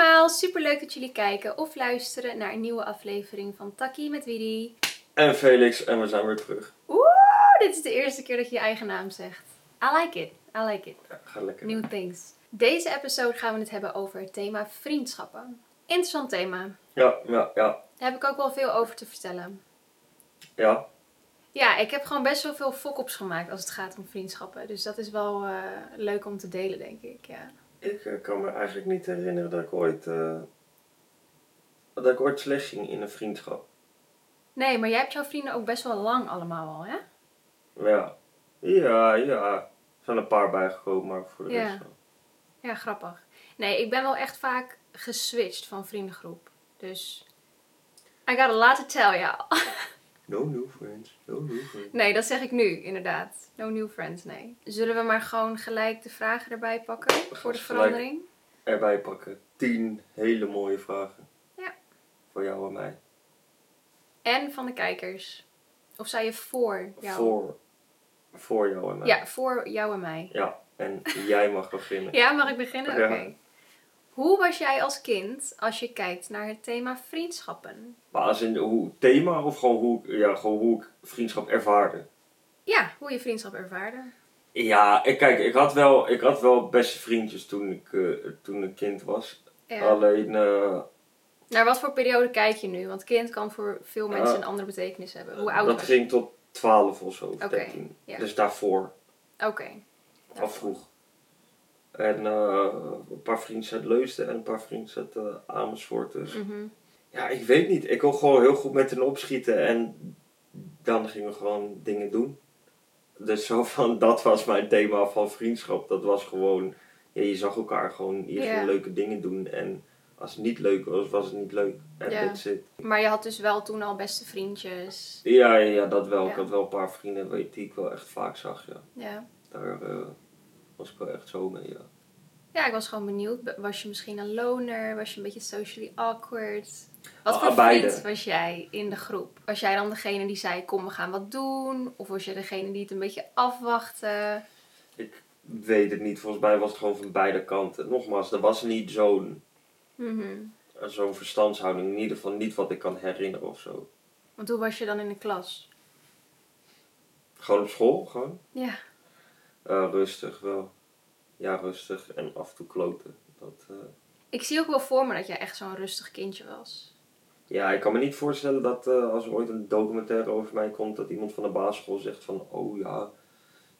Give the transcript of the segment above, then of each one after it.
allemaal, super leuk dat jullie kijken of luisteren naar een nieuwe aflevering van Takkie met Widi. En Felix, en we zijn weer terug. Oeh, dit is de eerste keer dat je je eigen naam zegt. I like it, I like it. Ja, ga lekker. New things. Deze episode gaan we het hebben over het thema vriendschappen. Interessant thema. Ja, ja, ja, Daar heb ik ook wel veel over te vertellen. ja. Ja, ik heb gewoon best wel veel fok-ups gemaakt als het gaat om vriendschappen. Dus dat is wel eh, leuk om te delen, denk ik. Ja. Ik eh, kan me eigenlijk niet herinneren dat ik ooit, eh, dat ik ooit slecht ging in een vriendschap. Nee, maar jij hebt jouw vrienden ook best wel lang allemaal al, hè? Ja, ja, ja. Er zijn een paar bijgekomen, maar voor de Ja. rest wel. Ja, grappig. Nee, ik ben wel echt vaak geswitcht van vriendengroep. Dus I got a lot to tell y'all. No new friends, no new friends. Nee, dat zeg ik nu, inderdaad. No new friends, nee. Zullen we maar gewoon gelijk de vragen erbij pakken voor de verandering? Erbij pakken. Tien hele mooie vragen. Ja. Voor jou en mij. En van de kijkers. Of zei je voor jou? Voor, voor jou en mij. Ja, voor jou en mij. Ja, en jij mag beginnen. Ja, mag ik beginnen? Oké. Ja. Hoe was jij als kind als je kijkt naar het thema vriendschappen? Maar als in hoe thema of gewoon hoe, ik- ja, gewoon hoe ik vriendschap ervaarde? Ja, hoe je vriendschap ervaarde. Ja, ik, kijk, ik had wel, ik had wel beste vriendjes toen ik, eh, toen ik kind was. Ja. Alleen, eh, Naar wat voor periode kijk je nu? Want kind kan voor veel mensen Ja. een andere betekenis hebben. Hoe oud dat was ging tot 12 of zo, of Oké, 13. ja. Dus daarvoor? Oké. al vroeg. En eh, een paar vriendjes uit Leusden en een paar vriendjes uit eh, Amersfoort. Dus Mhm. ja, ik weet niet. Ik wil gewoon heel goed met hen opschieten en dan gingen we gewoon dingen doen. Dus zo van, dat was mijn thema van vriendschap. Dat was gewoon, ja, je zag elkaar gewoon, je ging leuke dingen doen. En als het niet leuk was, was het niet leuk. En Ja. that's it. Maar je had dus wel toen al beste vriendjes. Ja, ja, ja, dat wel. Ja. Ik had wel een paar vrienden weet, die ik wel echt vaak zag. Ja. Ja. Daar eh, was ik wel echt zo mee, ja. Ja, ik was gewoon benieuwd. Be- Was je misschien een loner? Was je een beetje socially awkward? Wat Ah, voor beide. vriend was jij in de groep? Was jij dan degene die zei, kom we gaan wat doen? Of was je degene die het een beetje afwachtte? Ik weet het niet. Volgens mij was het gewoon van beide kanten. Nogmaals, er was niet zo'n Mhm. zo'n verstandshouding. In ieder geval niet wat ik kan herinneren of zo. Want hoe was je dan in de klas? Gewoon op school, gewoon. Ja. Rustig wel. Ja, rustig. En af en toe kloten. Dat, eh, Ik zie ook wel voor me dat jij echt zo'n rustig kindje was. Ja, ik kan me niet voorstellen dat eh, als er ooit een documentaire over mij komt, dat iemand van de basisschool zegt van, oh ja,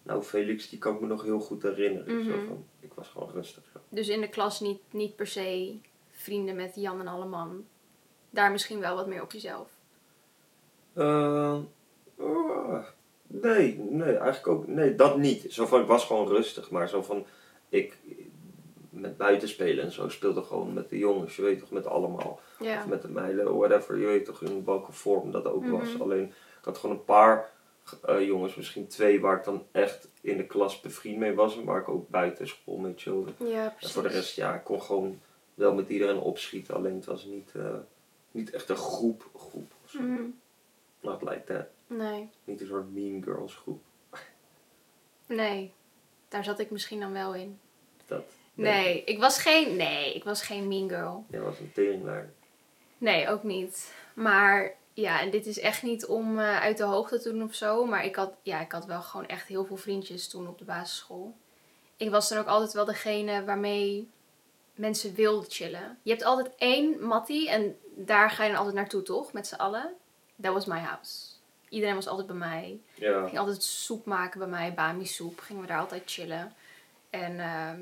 nou Felix, die kan ik me nog heel goed herinneren. Zo Mhm. van, ik was gewoon rustig. ja. Dus in de klas niet, niet per se vrienden met Jan en Alleman. Daar misschien wel wat meer op jezelf. Eh, oh, nee, nee, eigenlijk ook, nee, dat niet. Zo van, ik was gewoon rustig, maar zo van, ik, met buitenspelen en zo speelde gewoon met de jongens, je weet toch, met allemaal. Ja. Of met de meiden, whatever, je weet toch, in welke vorm dat ook was. Mhm. Alleen, ik had gewoon een paar eh, jongens, misschien twee, waar ik dan echt in de klas bevriend mee was. En waar ik ook buiten school mee chillde. Ja, En precies. voor de rest, ja, ik kon gewoon wel met iedereen opschieten. Alleen het was niet, eh, niet echt een groep, groep of zo. Mhm. Not like that. Nee. Niet een soort mean girls groep. Nee. Daar zat ik misschien dan wel in. Dat. Nee, ik was geen, nee, ik was geen mean girl. Jij was een teringlaar. Nee, ook niet. Maar ja, en dit is echt niet om eh, uit de hoogte te doen of zo. Maar ik had, ja, ik had wel gewoon echt heel veel vriendjes toen op de basisschool. Ik was dan ook altijd wel degene waarmee mensen wilden chillen. Je hebt altijd één mattie en daar ga je dan altijd naartoe, toch? Met z'n allen. That was my house. Iedereen was altijd bij mij. Ja. ging altijd soep maken bij mij, bami soep. Gingen we daar altijd chillen. En ehm,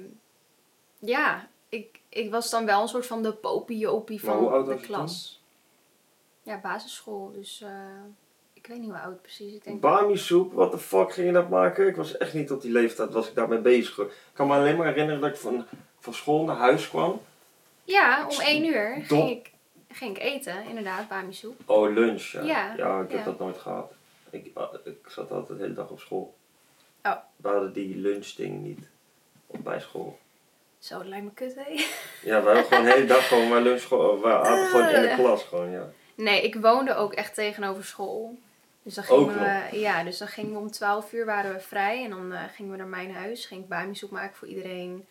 ja, ik, ik was dan wel een soort van de popiopie Maar hoe van oud de was je klas. Ja, basisschool. Dus eh, ik weet niet hoe oud precies. Ik denk, Bami soep, what the fuck ging je dat maken? Ik was echt niet tot die leeftijd, was ik daarmee bezig. Ik kan me alleen maar herinneren dat ik van, van school naar huis kwam. ja, om één uur ging ik, ging ik eten, inderdaad, bami soep. Oh, lunch. Ja, Ja, ik heb dat nooit gehad. Ik, ah, ik zat altijd de hele dag op school. Oh. We hadden die lunchding niet op bij school. Zo, dat lijkt me kut, hè? Ja, we hadden gewoon de hele dag gewoon maar lunch. We hadden gewoon in de Ah. klas gewoon, ja. Nee, ik woonde ook echt tegenover school. Dus dan Ook gingen we, ja, dus dan gingen we om 12 uur waren we vrij en dan eh, gingen we naar mijn huis, ging ik bami soep maken voor iedereen.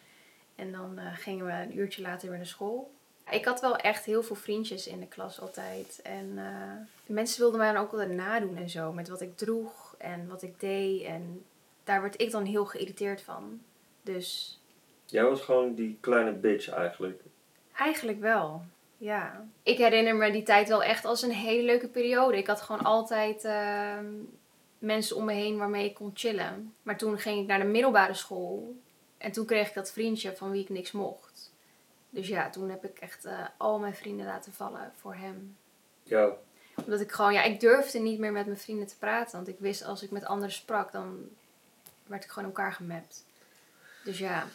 En dan eh, gingen we een uurtje later weer naar school. Ik had wel echt heel veel vriendjes in de klas altijd. En uh, mensen wilden mij dan ook altijd nadoen en zo. Met wat ik droeg en wat ik deed. En daar werd ik dan heel geïrriteerd van. Dus... Jij was gewoon die kleine bitch eigenlijk. Eigenlijk wel, ja. Ik herinner me die tijd wel echt als een hele leuke periode. Ik had gewoon altijd uh, mensen om me heen waarmee ik kon chillen. Maar toen ging ik naar de middelbare school. En toen kreeg ik dat vriendje van wie ik niks mocht. Dus ja, toen heb ik echt uh, al mijn vrienden laten vallen voor hem. Ja. Omdat ik gewoon, ja, ik durfde niet meer met mijn vrienden te praten. Want ik wist als ik met anderen sprak, dan werd ik gewoon elkaar gemapt. Dus ja.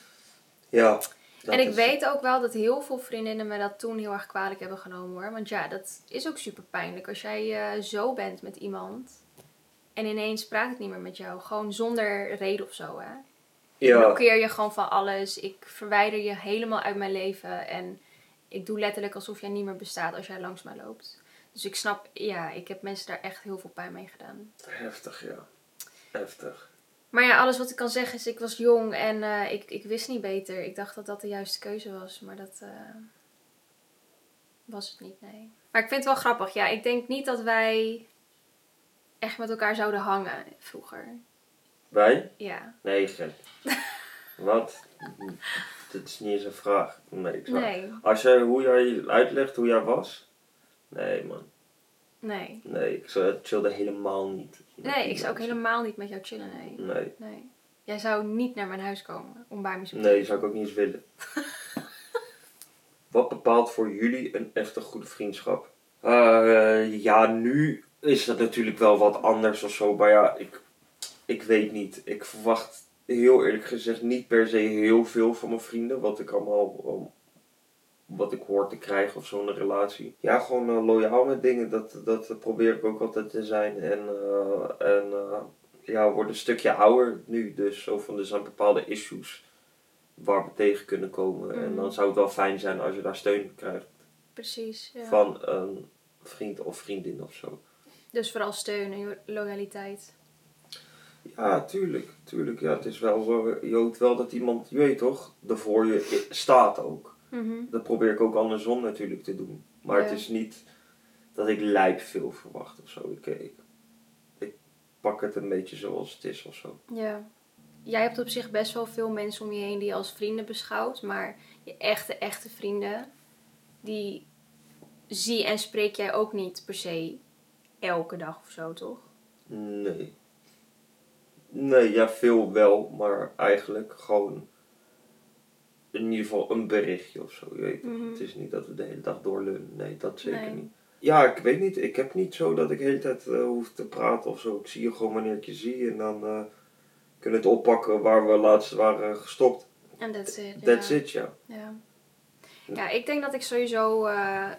Ja. En ik weet ook wel dat heel veel vriendinnen me dat toen heel erg kwalijk hebben genomen hoor. Want ja, dat is ook super pijnlijk. Als jij uh, zo bent met iemand en ineens praat ik niet meer met jou. Gewoon zonder reden of zo hè. Ja. Ik blokkeer je gewoon van alles. Ik verwijder je helemaal uit mijn leven. En ik doe letterlijk alsof jij niet meer bestaat als jij langs mij loopt. Dus ik snap, ja, ik heb mensen daar echt heel veel pijn mee gedaan. Heftig, ja. Heftig. Maar ja, alles wat ik kan zeggen is, ik was jong en uh, ik, ik wist niet beter. Ik dacht dat dat de juiste keuze was, maar dat uh, was het niet, nee. Maar ik vind het wel grappig, ja. Ik denk niet dat wij echt met elkaar zouden hangen vroeger. Wij? Ja. Nee, gek. Wat? Dit is niet eens een vraag. Nee, ik zou... Nee. Als jij, hoe jij uitlegt hoe jij was? Nee, man. Nee. Nee, ik zou- chillde helemaal niet. Nee, ik zou ook helemaal niet met jou chillen, nee. Nee. Nee. Jij zou niet naar mijn huis komen om bij me te Nee, zou ik ook niet eens willen. Wat bepaalt voor jullie een echte goede vriendschap? Eh, ja, nu is dat natuurlijk wel wat anders of zo. Maar ja, ik, ik weet niet. Ik verwacht heel eerlijk gezegd niet per se heel veel van mijn vrienden. Wat ik allemaal, um, wat ik hoor te krijgen of zo in een relatie. Ja, gewoon eh, loyaal met dingen. Dat, dat probeer ik ook altijd te zijn. En, eh, en eh, ja, we worden een stukje ouder nu. Dus zo van, er zijn bepaalde issues waar we tegen kunnen komen. En Mhm. dan zou het wel fijn zijn als je daar steun krijgt Precies, ja. van een vriend of vriendin of zo. Dus vooral steun en loyaliteit. Ja, tuurlijk. tuurlijk. Ja, het is wel, eh, je hoopt wel dat iemand, je weet toch, er voor je staat ook. Mhm. Dat probeer ik ook andersom natuurlijk te doen. Maar het is niet dat ik lijp veel verwacht of zo. Ik, ik, ik pak het een beetje zoals het is of zo. Ja. Jij hebt op zich best wel veel mensen om je heen die je als vrienden beschouwt. Maar je echte, echte vrienden, die zie en spreek jij ook niet per se elke dag of zo, toch? Nee. Nee, ja, veel wel, maar eigenlijk gewoon in ieder geval een berichtje of zo. Je weet. Mhm. Het is niet dat we de hele dag doorlullen. Nee, dat zeker Nee. niet. Ja, ik weet niet. Ik heb niet zo dat ik de hele tijd eh, hoef te praten of zo. Ik zie je gewoon wanneer ik je zie en dan eh, kunnen we het oppakken waar we laatst waren gestopt. En that's it. That's ja. it, ja. Ja. ja, ik denk dat ik sowieso eh,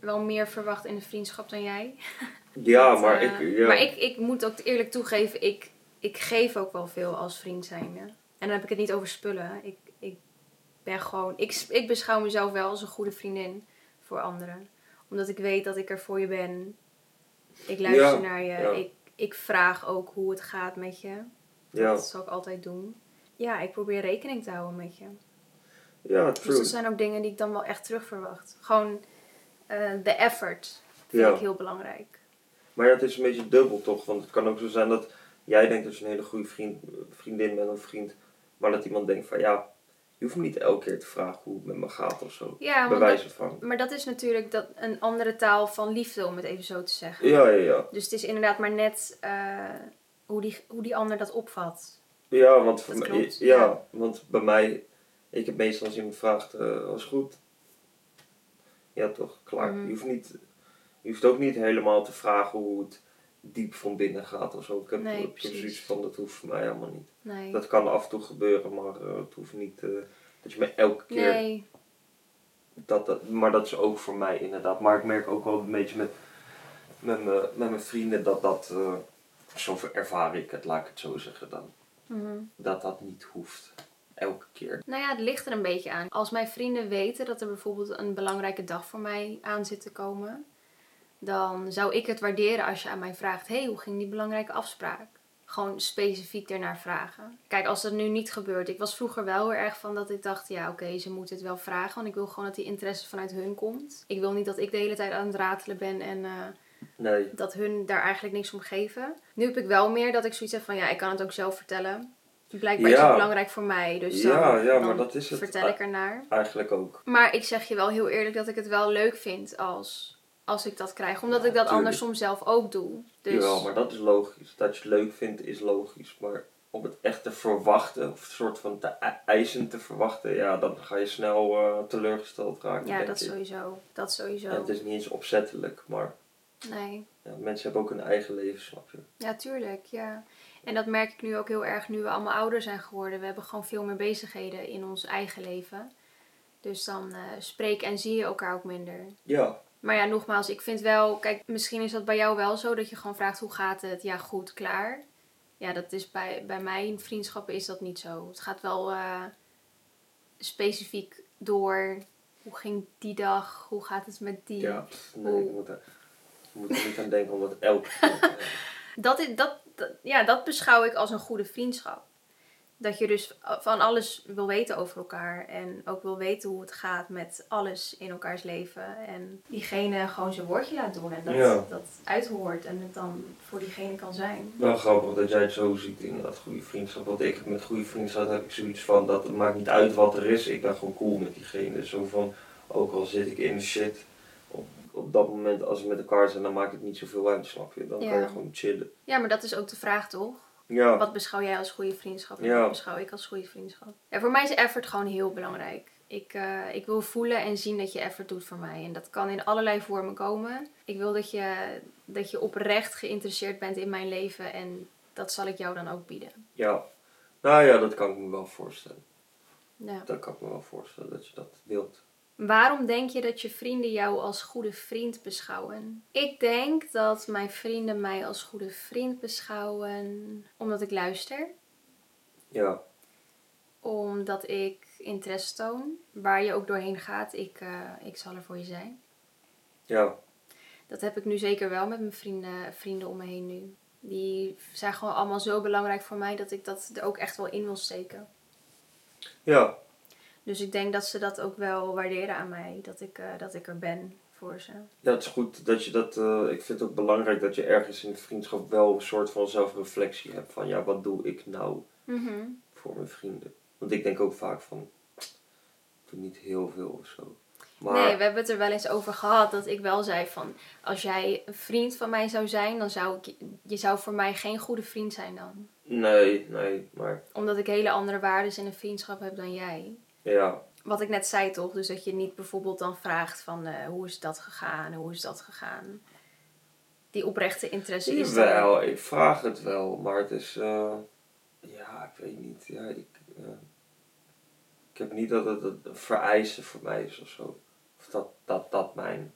wel meer verwacht in een vriendschap dan jij. Ja, Dat, maar ik... Ja. Maar ik, ik moet ook eerlijk toegeven, ik, ik geef ook wel veel als vriend zijnde. En dan heb ik het niet over spullen. Ik, ik ben gewoon... Ik, ik beschouw mezelf wel als een goede vriendin voor anderen. Omdat ik weet dat ik er voor je ben. Ik luister Ja, naar je. ja. Ik, ik vraag ook hoe het gaat met je. ja, Dat zal ik altijd doen. Ja, ik probeer rekening te houden met je. ja, Dus true. dat zijn ook dingen die ik dan wel echt terug verwacht. Gewoon eh, de effort vind ik heel belangrijk. Maar ja, het is een beetje dubbel toch? Want het kan ook zo zijn dat jij denkt dat je een hele goede vriend, vriendin bent of vriend. Maar dat iemand denkt van ja, je hoeft me niet elke keer te vragen hoe het met me gaat of zo. Ja, Bij want wijze dat- van. maar dat is natuurlijk dat een andere taal van liefde, om het even zo te zeggen. Ja, ja, ja. Dus het is inderdaad maar net eh, hoe, die, hoe die ander dat opvat. Ja, want, voor mij, ja, ja. want bij mij, ik heb meestal als iemand vraagt, eh was goed? Ja, toch, klaar. Mhm. Je, hoeft niet, je hoeft ook niet helemaal te vragen hoe het diep van binnen gaat of zo. Ik heb, Nee, precies. van, dat hoeft voor mij helemaal niet. Nee. Dat kan af en toe gebeuren, maar eh, het hoeft niet eh, dat je me elke keer nee. dat, dat, maar dat is ook voor mij inderdaad. Maar ik merk ook wel een beetje met, met, me, met mijn vrienden dat dat, eh zo ervaar ik het, laat ik het zo zeggen dan, Mhm. dat dat niet hoeft. Elke keer. Nou ja, het ligt er een beetje aan. Als mijn vrienden weten dat er bijvoorbeeld een belangrijke dag voor mij aan zit te komen, dan zou ik het waarderen als je aan mij vraagt: hey, hoe ging die belangrijke afspraak? gewoon specifiek ernaar vragen. Kijk, als dat nu niet gebeurt. Ik was vroeger wel heel erg van dat ik dacht, ja oké, ze moeten het wel vragen. Want ik wil gewoon dat die interesse vanuit hun komt. Ik wil niet dat ik de hele tijd aan het ratelen ben en eh, Nee. dat hun daar eigenlijk niks om geven. Nu heb ik wel meer dat ik zoiets heb van, ja, ik kan het ook zelf vertellen. Blijkbaar is Ja. het belangrijk voor mij, dus dan, Ja, ja, maar dan dat is het. vertel ik ernaar. Eigenlijk ook. Maar ik zeg je wel heel eerlijk dat ik het wel leuk vind als, als ik dat krijg. Omdat Ja, ik dat tuurlijk. andersom zelf ook doe. Dus Jawel, maar dat is logisch. Dat je het leuk vindt is logisch. Maar om het echt te verwachten, of een soort van te e- eisen te verwachten, ja, dan ga je snel eh, teleurgesteld raken. ja, dat ik. sowieso. Dat sowieso. En het is niet eens opzettelijk, maar Nee. ja, mensen hebben ook een eigen leven, snap je? Ja, tuurlijk. Ja. En dat merk ik nu ook heel erg nu we allemaal ouder zijn geworden. We hebben gewoon veel meer bezigheden in ons eigen leven. Dus dan eh spreek en zie je elkaar ook minder. Ja, Maar ja, nogmaals, ik vind wel... Kijk, misschien is dat bij jou wel zo dat je gewoon vraagt hoe gaat het? Ja, goed, klaar. Ja, dat is bij, bij mij in vriendschappen is dat niet zo. Het gaat wel eh, specifiek door... Hoe ging die dag? Hoe gaat het met die? ja. Nee, Hoe- ik moet er, ik moet er niet aan denken om dat elke keer te hebben. Dat, is, dat, dat- ja, dat beschouw ik als een goede vriendschap. Dat je dus van alles wil weten over elkaar. En ook wil weten hoe het gaat met alles in elkaars leven. En diegene gewoon zijn woordje laat doen. En dat, Ja. dat uithoort. En het dan voor diegene kan zijn. Wel grappig dat jij het zo ziet in dat goede vriendschap. Want ik met goede vriendschap heb ik zoiets van dat het maakt niet uit wat er is. Ik ben gewoon cool met diegene. Zo van, ook al zit ik in de shit. Op, op dat moment als we met elkaar zijn, dan maakt het niet zoveel uit, snap je? Dan kan Ja. je gewoon chillen. Ja, maar dat is ook de vraag toch? Ja, Wat beschouw jij als goede vriendschap? En Ja. wat beschouw ik als goede vriendschap? Ja, voor mij is effort gewoon heel belangrijk. Ik, eh, ik wil voelen en zien dat je effort doet voor mij. En dat kan in allerlei vormen komen. Ik wil dat je, dat je oprecht geïnteresseerd bent in mijn leven. En dat zal ik jou dan ook bieden. ja. Nou ja, dat kan ik me wel voorstellen. Ja. Dat kan ik me wel voorstellen dat je dat wilt. Waarom denk je dat je vrienden jou als goede vriend beschouwen? Ik denk dat mijn vrienden mij als goede vriend beschouwen omdat ik luister. Ja, Omdat ik interesse toon. Waar je ook doorheen gaat, ik, eh, ik zal er voor je zijn. ja, Dat heb ik nu zeker wel met mijn vrienden, vrienden om me heen nu. Die zijn gewoon allemaal zo belangrijk voor mij dat ik dat er ook echt wel in wil steken. ja. Dus ik denk dat ze dat ook wel waarderen aan mij. Dat ik, eh, dat ik er ben voor ze. Ja, het is goed dat je dat. eh, ik vind het ook belangrijk dat je ergens in de vriendschap wel een soort van zelfreflectie hebt. Van ja, wat doe ik nou Mhm. voor mijn vrienden? Want ik denk ook vaak van. Ik doe niet heel veel of zo. Maar Nee, we hebben het er wel eens over gehad dat ik wel zei van... Als jij een vriend van mij zou zijn, dan zou ik... Je zou voor mij geen goede vriend zijn dan. nee, nee, maar Omdat ik hele andere waarden in een vriendschap heb dan jij. Ja, Wat ik net zei toch? Dus dat je niet bijvoorbeeld dan vraagt van... eh, hoe is dat gegaan? Hoe is dat gegaan? Die oprechte interesse is. Jawel, ik vraag het wel, maar het is. eh, ja, ik weet niet. Ja, ik, eh, ik heb niet dat het een vereiste voor mij is of zo. Of dat dat, dat mijn.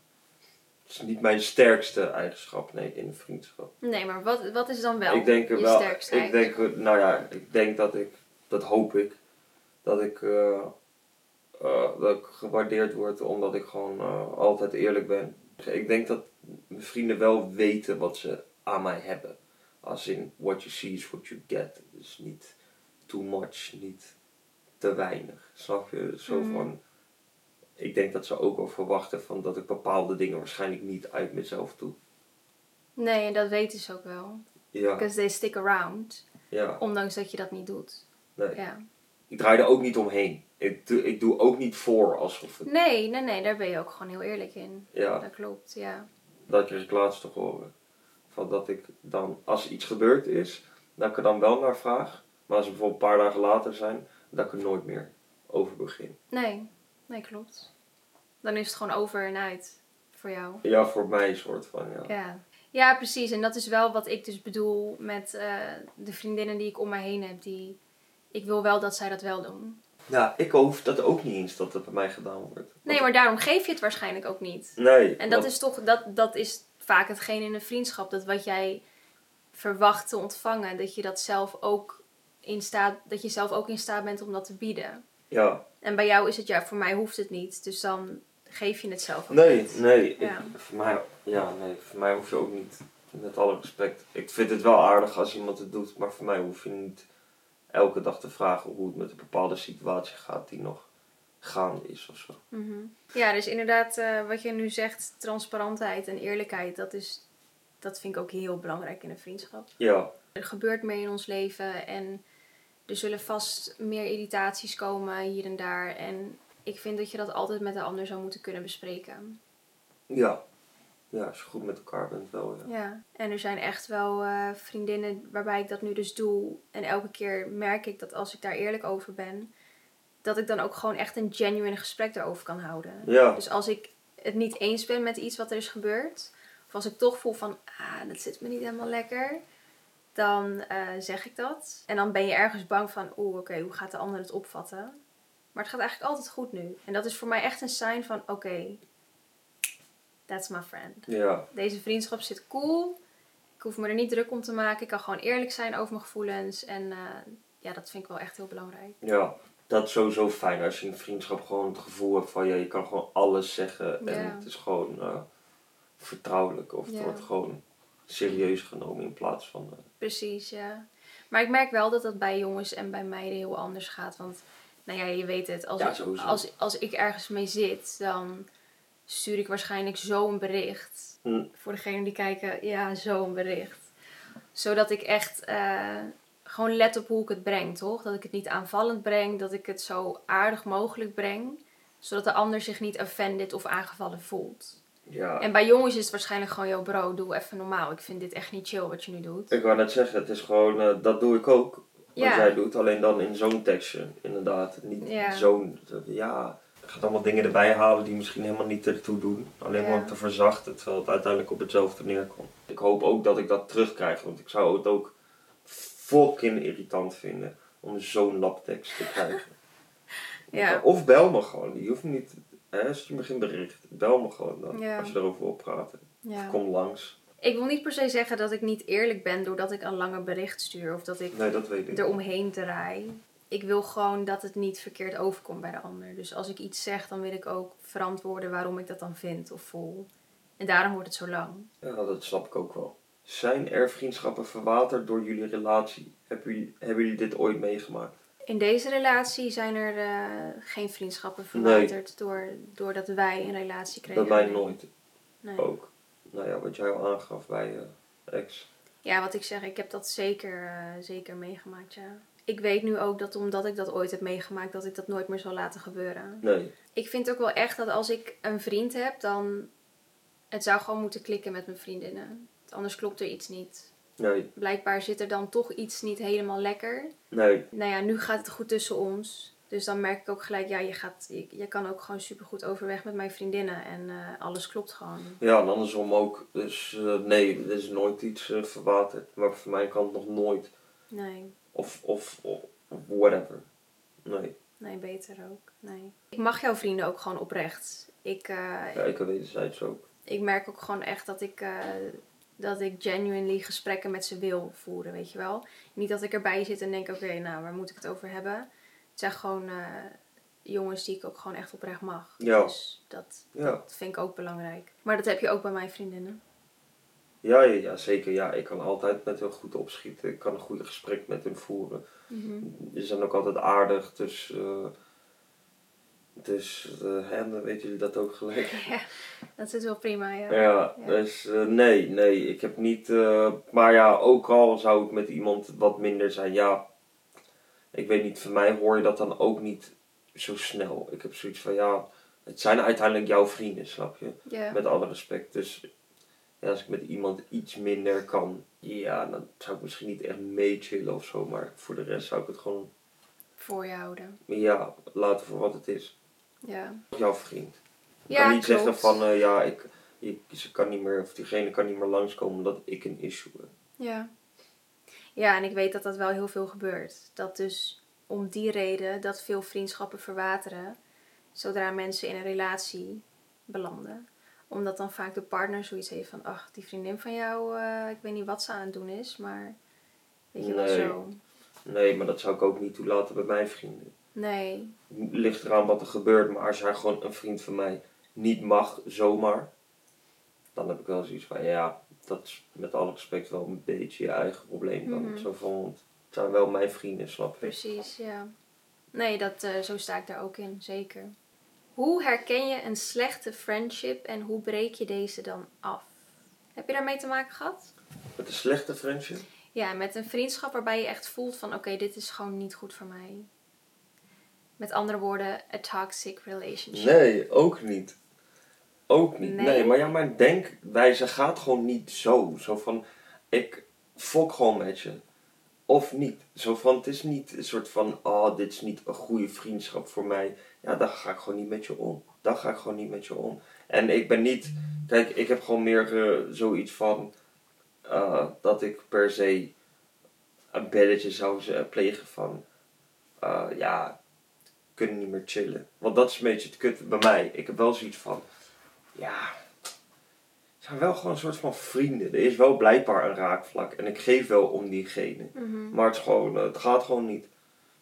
Het is niet mijn sterkste eigenschap, nee, in een vriendschap. Nee, maar wat, wat is dan wel ik denk je wel. sterkste Ik denk, nou ja, ik denk dat ik. Dat hoop ik. Dat ik. Dat ik gewaardeerd word omdat ik gewoon eh, altijd eerlijk ben. Ik denk dat mijn vrienden wel weten wat ze aan mij hebben. Als in what you see is what you get. Dus niet too much, niet te weinig. Snap je? Zo Mhm. van. Ik denk dat ze ook wel verwachten van dat ik bepaalde dingen waarschijnlijk niet uit mezelf doe. Nee, dat weten ze ook wel. Ja, Because they stick around. ja. Ondanks dat je dat niet doet. Nee. Ja. Ik draai er ook niet omheen. Ik doe, ik doe ook niet voor alsof het. Nee, nee, nee, daar ben je ook gewoon heel eerlijk in. Ja, Dat klopt, ja. dat kreeg ik laatst te horen. Van dat ik dan, als iets gebeurd is, dat ik er dan wel naar vraag. Maar als we bijvoorbeeld een paar dagen later zijn, dat ik er nooit meer over begin. Nee, nee, klopt. Dan is het gewoon over en uit voor jou. Ja, voor mij soort van, ja. Ja. Ja, precies. En dat is wel wat ik dus bedoel met eh, de vriendinnen die ik om mij heen heb. Die, ik wil wel dat zij dat wel doen. Ja, ik hoef dat ook niet eens dat het bij mij gedaan wordt. Nee, maar daarom geef je het waarschijnlijk ook niet. Nee. En dat want- is toch, dat, dat is vaak hetgeen in een vriendschap. Dat wat jij verwacht te ontvangen, dat je dat zelf ook in staat, dat je zelf ook in staat bent om dat te bieden. Ja. En bij jou is het ja, voor mij hoeft het niet. Dus dan geef je het zelf ook Nee, niet. nee. ik- Ja. voor, mij, ja, nee. voor mij hoef je ook niet met alle respect. Ik vind het wel aardig als iemand het doet, maar voor mij hoef je niet elke dag te vragen hoe het met een bepaalde situatie gaat die nog gaande is of zo. Mhm. Ja, dus inderdaad, eh, wat je nu zegt, transparantheid en eerlijkheid, dat, is, dat vind ik ook heel belangrijk in een vriendschap. Ja, Er gebeurt meer in ons leven en er zullen vast meer irritaties komen hier en daar. En ik vind dat je dat altijd met de ander zou moeten kunnen bespreken. ja. Ja, als je goed met elkaar bent wel, ja. Ja, en er zijn echt wel eh, vriendinnen waarbij ik dat nu dus doe. En elke keer merk ik dat als ik daar eerlijk over ben, dat ik dan ook gewoon echt een genuine gesprek erover kan houden. Ja, Dus als ik het niet eens ben met iets wat er is gebeurd, of als ik toch voel van, ah, dat zit me niet helemaal lekker, dan eh, zeg ik dat. En dan ben je ergens bang van, oeh, oké, hoe gaat de ander het opvatten? Maar het gaat eigenlijk altijd goed nu. En dat is voor mij echt een sign van, oké, that's my friend. ja, Deze vriendschap zit cool. Ik hoef me er niet druk om te maken. Ik kan gewoon eerlijk zijn over mijn gevoelens. En eh, ja, dat vind ik wel echt heel belangrijk. ja. Dat is sowieso fijn als je in een vriendschap gewoon het gevoel hebt van, ja, je kan gewoon alles zeggen. En Ja. het is gewoon eh, vertrouwelijk of het wordt gewoon serieus genomen in plaats van... eh, Precies, ja. Maar ik merk wel dat dat bij jongens en bij meiden heel anders gaat. Want, nou ja, je weet het. Als, Ja, ik, als, als ik ergens mee zit, dan stuur ik waarschijnlijk zo'n bericht. Hm. Voor degenen die kijken, ja, zo'n bericht. Zodat ik echt eh, gewoon let op hoe ik het breng, toch? Dat ik het niet aanvallend breng. Dat ik het zo aardig mogelijk breng. Zodat de ander zich niet offended of aangevallen voelt. ja, En bij jongens is het waarschijnlijk gewoon, yo bro, doe even normaal. Ik vind dit echt niet chill wat je nu doet. Ik wou net zeggen, het is gewoon, eh, dat doe ik ook. Wat Ja. jij doet, alleen dan in zo'n tekstje, inderdaad. Niet Ja. zo'n, ja, gaat allemaal dingen erbij halen die misschien helemaal niet ertoe doen. Alleen maar om te verzachten, terwijl het uiteindelijk op hetzelfde neerkomt. Ik hoop ook dat ik dat terugkrijg, want ik zou het ook fucking irritant vinden om zo'n labtekst te krijgen. Ja. Of bel me gewoon, je hoeft niet, hè, als je me geen bericht, bel me gewoon dan, Ja. als je erover wil praten. Ja. Kom langs. Ik wil niet per se zeggen dat ik niet eerlijk ben doordat ik een lange bericht stuur of dat ik Nee, dat weet ik. eromheen draai. Ik wil gewoon dat het niet verkeerd overkomt bij de ander. Dus als ik iets zeg, dan wil ik ook verantwoorden waarom ik dat dan vind of voel. En daarom wordt het zo lang. Ja, dat snap ik ook wel. Zijn er vriendschappen verwaterd door jullie relatie? Hebben jullie, hebben jullie dit ooit meegemaakt? In deze relatie zijn er eh, geen vriendschappen verwaterd door, doordat wij een relatie kregen. Bij mij Nee. nooit Nee. ook. Nou ja, wat jij al aangaf bij eh ex. Ja, wat ik zeg, ik heb dat zeker, eh, zeker meegemaakt, ja. Ik weet nu ook dat omdat ik dat ooit heb meegemaakt, dat ik dat nooit meer zal laten gebeuren. Nee, Ik vind ook wel echt dat als ik een vriend heb, dan... Het zou gewoon moeten klikken met mijn vriendinnen. Anders klopt er iets niet. nee, Blijkbaar zit er dan toch iets niet helemaal lekker. nee. Nou ja, nu gaat het goed tussen ons. Dus dan merk ik ook gelijk, ja, je, gaat, je, je kan ook gewoon supergoed overweg met mijn vriendinnen. En eh, alles klopt gewoon. Ja, en andersom ook. Dus eh, nee, er is nooit iets eh, verwaterd. Maar van mijn kant nog nooit. Nee, Of, of, of whatever. Nee, nee, beter ook. Nee. Ik mag jouw vrienden ook gewoon oprecht. Ik, eh, ja, ik wederzijds ook. ik merk ook gewoon echt dat ik, eh, dat ik genuinely gesprekken met ze wil voeren, weet je wel. Niet dat ik erbij zit en denk, oké, nou, waar moet ik het over hebben? Het zijn gewoon eh, jongens die ik ook gewoon echt oprecht mag. Ja. Dus dat, Ja. dat vind ik ook belangrijk. Maar dat heb je ook bij mijn vriendinnen. Ja, ja, ja, zeker. Ja, ik kan altijd met hun goed opschieten. Ik kan een goede gesprek met hun voeren. Ze zijn ook altijd aardig, dus... eh dus, eh, hè, dan weten jullie dat ook gelijk. Ja, dat is wel prima, ja. Ja, Ja. dus eh, nee, nee, ik heb niet... maar ja, ook al zou ik met iemand wat minder zijn, ja... Ik weet niet, voor mij hoor je dat dan ook niet zo snel. Ik heb zoiets van, ja, het zijn uiteindelijk jouw vrienden, snap je? Met alle respect. Dus ja, als ik met iemand iets minder kan, ja, dan zou ik misschien niet echt mee chillen of zo. Maar voor de rest zou ik het gewoon, Voor je houden. ja, laten voor wat het is. Ja. Jouw vriend. Ja, kan niet klopt. zeggen van, eh, ja, ik, ik, ze kan niet meer, of diegene kan niet meer langskomen omdat ik een issue heb. Ja. Ja, en ik weet dat dat wel heel veel gebeurt. Dat dus om die reden dat veel vriendschappen verwateren zodra mensen in een relatie belanden. Omdat dan vaak de partner zoiets heeft van, ach, die vriendin van jou, eh, ik weet niet wat ze aan het doen is, maar weet je wel Nee. zo. Nee, maar dat zou ik ook niet toelaten bij mijn vrienden. Nee, Ligt eraan wat er gebeurt, maar als hij gewoon een vriend van mij niet mag, zomaar, dan heb ik wel zoiets van, ja, dat is met alle respect wel een beetje je eigen probleem dan. Mhm. Zo van, want het zijn wel mijn vrienden, snap je? Precies, ja. Nee, dat, eh, zo sta ik daar ook in, zeker. Hoe herken je een slechte friendship en hoe breek je deze dan af? Heb je daarmee te maken gehad? Met een slechte friendship? Ja, met een vriendschap waarbij je echt voelt van oké, dit is gewoon niet goed voor mij. Met andere woorden, a toxic relationship. Nee, ook niet. Ook niet. Nee, Nee? maar ja, mijn denkwijze gaat gewoon niet zo. Zo van, ik fok gewoon met je. Of niet. Zo van, het is niet een soort van, oh, dit is niet een goede vriendschap voor mij. Ja, dan ga ik gewoon niet met je om. Dan ga ik gewoon niet met je om. En ik ben niet, kijk, ik heb gewoon meer eh, zoiets van, eh, dat ik per se een belletje zou z- plegen van, eh, ja, kunnen niet meer chillen. Want dat is een beetje het kut bij mij. Ik heb wel zoiets van, ja, zijn wel gewoon een soort van vrienden. Er is wel blijkbaar een raakvlak en ik geef wel om diegene. Mhm. Maar het, is gewoon, het gaat gewoon niet.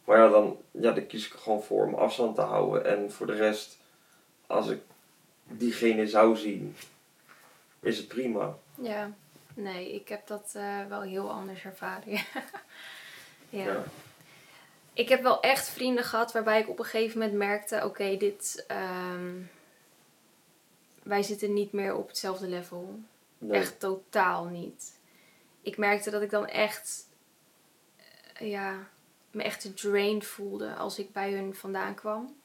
Maar ja, dan, ja, dan kies ik er gewoon voor om afstand te houden. En voor de rest, als ik diegene zou zien, is het prima. Ja, nee, ik heb dat eh, wel heel anders ervaren. ja. Ja. Ik heb wel echt vrienden gehad waarbij ik op een gegeven moment merkte: oké, dit. ehm, wij zitten niet meer op hetzelfde level. Nee. Echt totaal niet. Ik merkte dat ik dan echt. eh, ja, me echt drained voelde als ik bij hun vandaan kwam.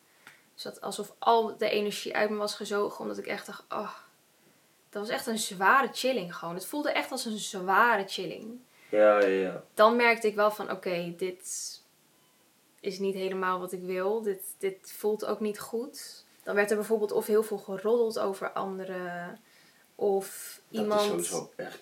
Dus dat alsof al de energie uit me was gezogen, omdat ik echt dacht: oh, dat was echt een zware chilling gewoon. Het voelde echt als een zware chilling Ja, ja, ja. dan merkte ik wel van oké, dit is niet helemaal wat ik wil. Dit, dit voelt ook niet goed. Dan werd er bijvoorbeeld of heel veel geroddeld over anderen. Of Dat iemand. is sowieso echt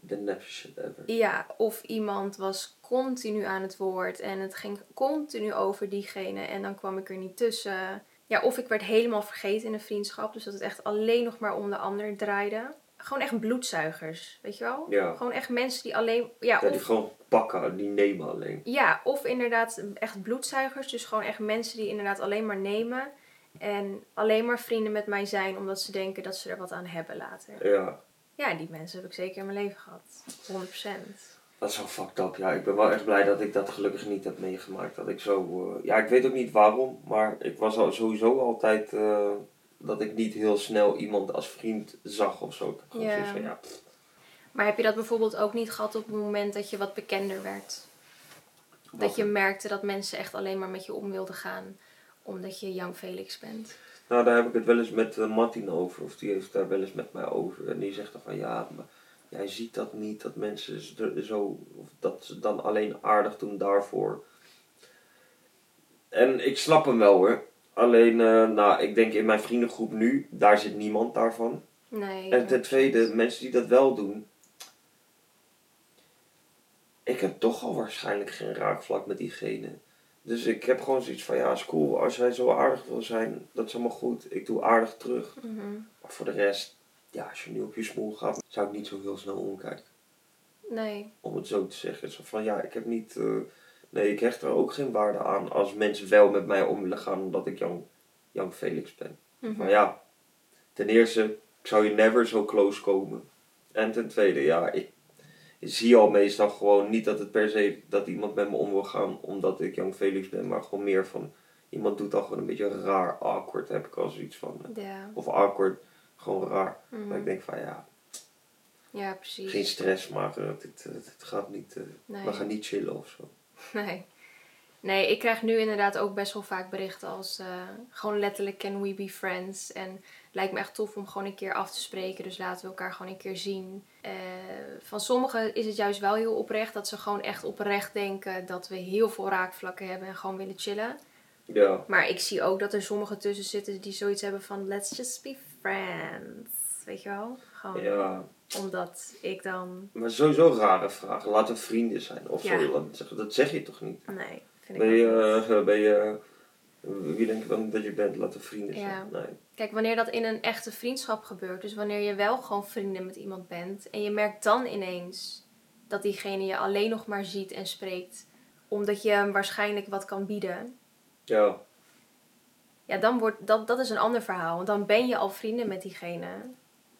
de nepste shit ever. Ja, of iemand was continu aan het woord en het ging continu over diegene en dan kwam ik er niet tussen. Ja, of ik werd helemaal vergeten in een vriendschap, dus dat het echt alleen nog maar om de ander draaide. Gewoon echt bloedzuigers, weet je wel? Ja. Gewoon echt mensen die alleen. Ja, Ja, die gewoon pakken, die nemen alleen. ja, of inderdaad echt bloedzuigers, dus gewoon echt mensen die inderdaad alleen maar nemen. En alleen maar vrienden met mij zijn omdat ze denken dat ze er wat aan hebben later. Ja, Ja, die mensen heb ik zeker in mijn leven gehad. 100%. dat is wel fucked up. Ja, ik ben wel echt blij dat ik dat gelukkig niet heb meegemaakt. Dat ik zo, eh, ja, ik weet ook niet waarom, maar ik was al sowieso altijd eh, dat ik niet heel snel iemand als vriend zag of zo. Ja. ja, Maar heb je dat bijvoorbeeld ook niet gehad op het moment dat je wat bekender werd? Dat je merkte dat mensen echt alleen maar met je om wilden gaan omdat je Young Felix bent. Nou, daar heb ik het wel eens met eh, Martin over. Of die heeft daar wel eens met mij over. En die zegt dan van ja, maar jij ziet dat niet. Dat mensen zo. Of dat ze dan alleen aardig doen daarvoor. En ik snap hem wel hoor. Alleen, eh, nou, ik denk in mijn vriendengroep nu, daar zit niemand daarvan. Nee. En ten tweede, mensen die dat wel doen. Ik heb toch al waarschijnlijk geen raakvlak met diegene. Dus ik heb gewoon zoiets van, ja, is cool. Als jij zo aardig wil zijn, dat is allemaal goed. Ik doe aardig terug. Mhm. Maar voor de rest, ja, als je nu op je smoel gaat, zou ik niet zo heel snel omkijken. Nee. Om het zo te zeggen. Zo van, ja, ik heb niet... eh, nee, ik hecht er ook geen waarde aan als mensen wel met mij om willen gaan omdat ik Jan, Jan Felix ben. Mhm. Maar ja, ten eerste, ik zou je never zo close komen. En ten tweede, ja, ik zie al meestal gewoon niet dat het per se dat iemand met me om wil gaan omdat ik Jan Felix ben, maar gewoon meer van iemand doet dan gewoon een beetje raar, awkward, heb ik al zoiets van. Ja. Of awkward, gewoon raar. Mhm. Maar ik denk van ja, Ja, precies. geen stress, maar eh, het, het, het gaat niet, eh, Nee. we gaan niet chillen of zo. Nee. Nee, ik krijg nu inderdaad ook best wel vaak berichten als eh, gewoon letterlijk can we be friends. En het lijkt me echt tof om gewoon een keer af te spreken. Dus laten we elkaar gewoon een keer zien. Eh, van sommigen is het juist wel heel oprecht dat ze gewoon echt oprecht denken dat we heel veel raakvlakken hebben en gewoon willen chillen. Ja, Maar ik zie ook dat er sommigen tussen zitten die zoiets hebben van let's just be friends. Weet je wel? Gewoon ja. omdat ik dan. Maar sowieso rare vragen. Laten we vrienden zijn of Ja. zo. Dat zeg je toch niet? Nee, vind ik Ben je, niet. eh, ben je, wie denk je dan dat je bent? Laten we vrienden zijn. Ja. Nee. Kijk, wanneer dat in een echte vriendschap gebeurt, dus wanneer je wel gewoon vrienden met iemand bent en je merkt dan ineens dat diegene je alleen nog maar ziet en spreekt omdat je hem waarschijnlijk wat kan bieden, Ja, ja, dan wordt dat, dat is een ander verhaal. Want dan ben je al vrienden met diegene.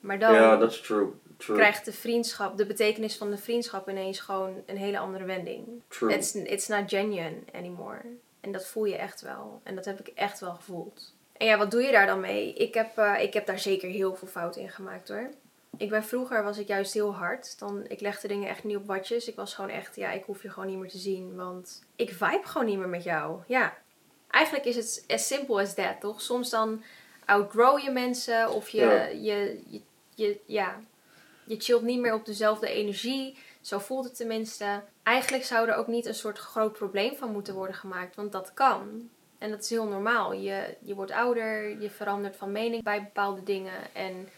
Maar dan, ja. True. krijgt de vriendschap, de betekenis van de vriendschap ineens gewoon een hele andere wending. True. It's, it's not genuine anymore. En dat voel je echt wel. En dat heb ik echt wel gevoeld. En ja, wat doe je daar dan mee? Ik heb, eh, ik heb daar zeker heel veel fouten in gemaakt hoor. Ik ben vroeger was ik juist heel hard. Dan, ik legde dingen echt niet op watjes. Ik was gewoon echt, ja, ik hoef je gewoon niet meer te zien. Want ik vibe gewoon niet meer met jou. Ja, eigenlijk is het as simple as that, toch? Soms dan outgrow je mensen of je, Ja. je, je, je, ja, je chillt niet meer op dezelfde energie. Zo voelt het tenminste. Eigenlijk zou er ook niet een soort groot probleem van moeten worden gemaakt, want dat kan. En dat is heel normaal. Je, je wordt ouder, je verandert van mening bij bepaalde dingen. En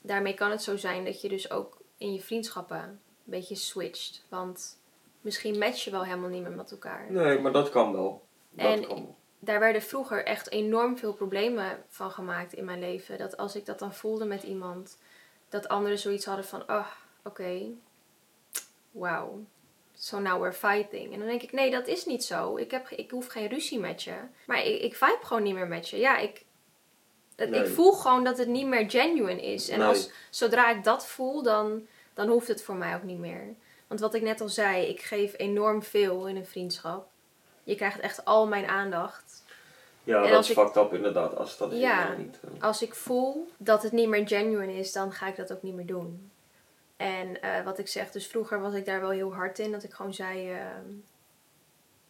daarmee kan het zo zijn dat je dus ook in je vriendschappen een beetje switcht. Want misschien match je wel helemaal niet meer met elkaar. Nee, maar dat kan wel. Dat En- kan wel. daar werden vroeger echt enorm veel problemen van gemaakt in mijn leven. Dat als ik dat dan voelde met iemand, dat anderen zoiets hadden van, oh, oké, wauw, so now we're fighting. En dan denk ik, nee, dat is niet zo. Ik, heb, ik hoef geen ruzie met je. Maar ik, ik vibe gewoon niet meer met je. Ja, ik, dat, Nee. ik voel gewoon dat het niet meer genuine is. En Nee. als, zodra ik dat voel, dan, dan hoeft het voor mij ook niet meer. Want wat ik net al zei, ik geef enorm veel in een vriendschap. Je krijgt echt al mijn aandacht. Ja, en dat is ik- fucked up inderdaad. Als dat Ja. niet... eh, Als ik voel dat het niet meer genuine is, dan ga ik dat ook niet meer doen. En eh, wat ik zeg, dus vroeger was ik daar wel heel hard in. Dat ik gewoon zei, eh,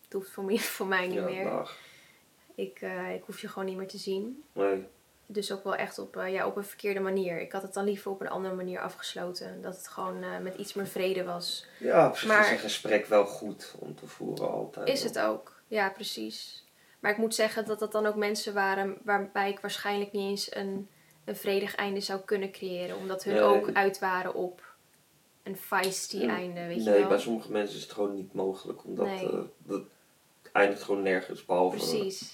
het hoeft voor, mij- voor mij niet ja, meer. dag. Ik, eh, ik hoef je gewoon niet meer te zien. Nee. Dus ook wel echt op, eh, ja, op een verkeerde manier. Ik had het dan liever op een andere manier afgesloten. Dat het gewoon met iets meer vrede was. Ja, zich Maar- is een gesprek wel goed om te voeren altijd. Is het ook? Ja, precies. Maar ik moet zeggen dat dat dan ook mensen waren waarbij ik waarschijnlijk niet eens een, een vredig einde zou kunnen creëren. Omdat hun Nee. ook uit waren op een feisty einde, weet je nee, wel. bij sommige mensen is het gewoon niet mogelijk. Omdat Nee. eh, dat eindigt gewoon nergens. Behalve Precies.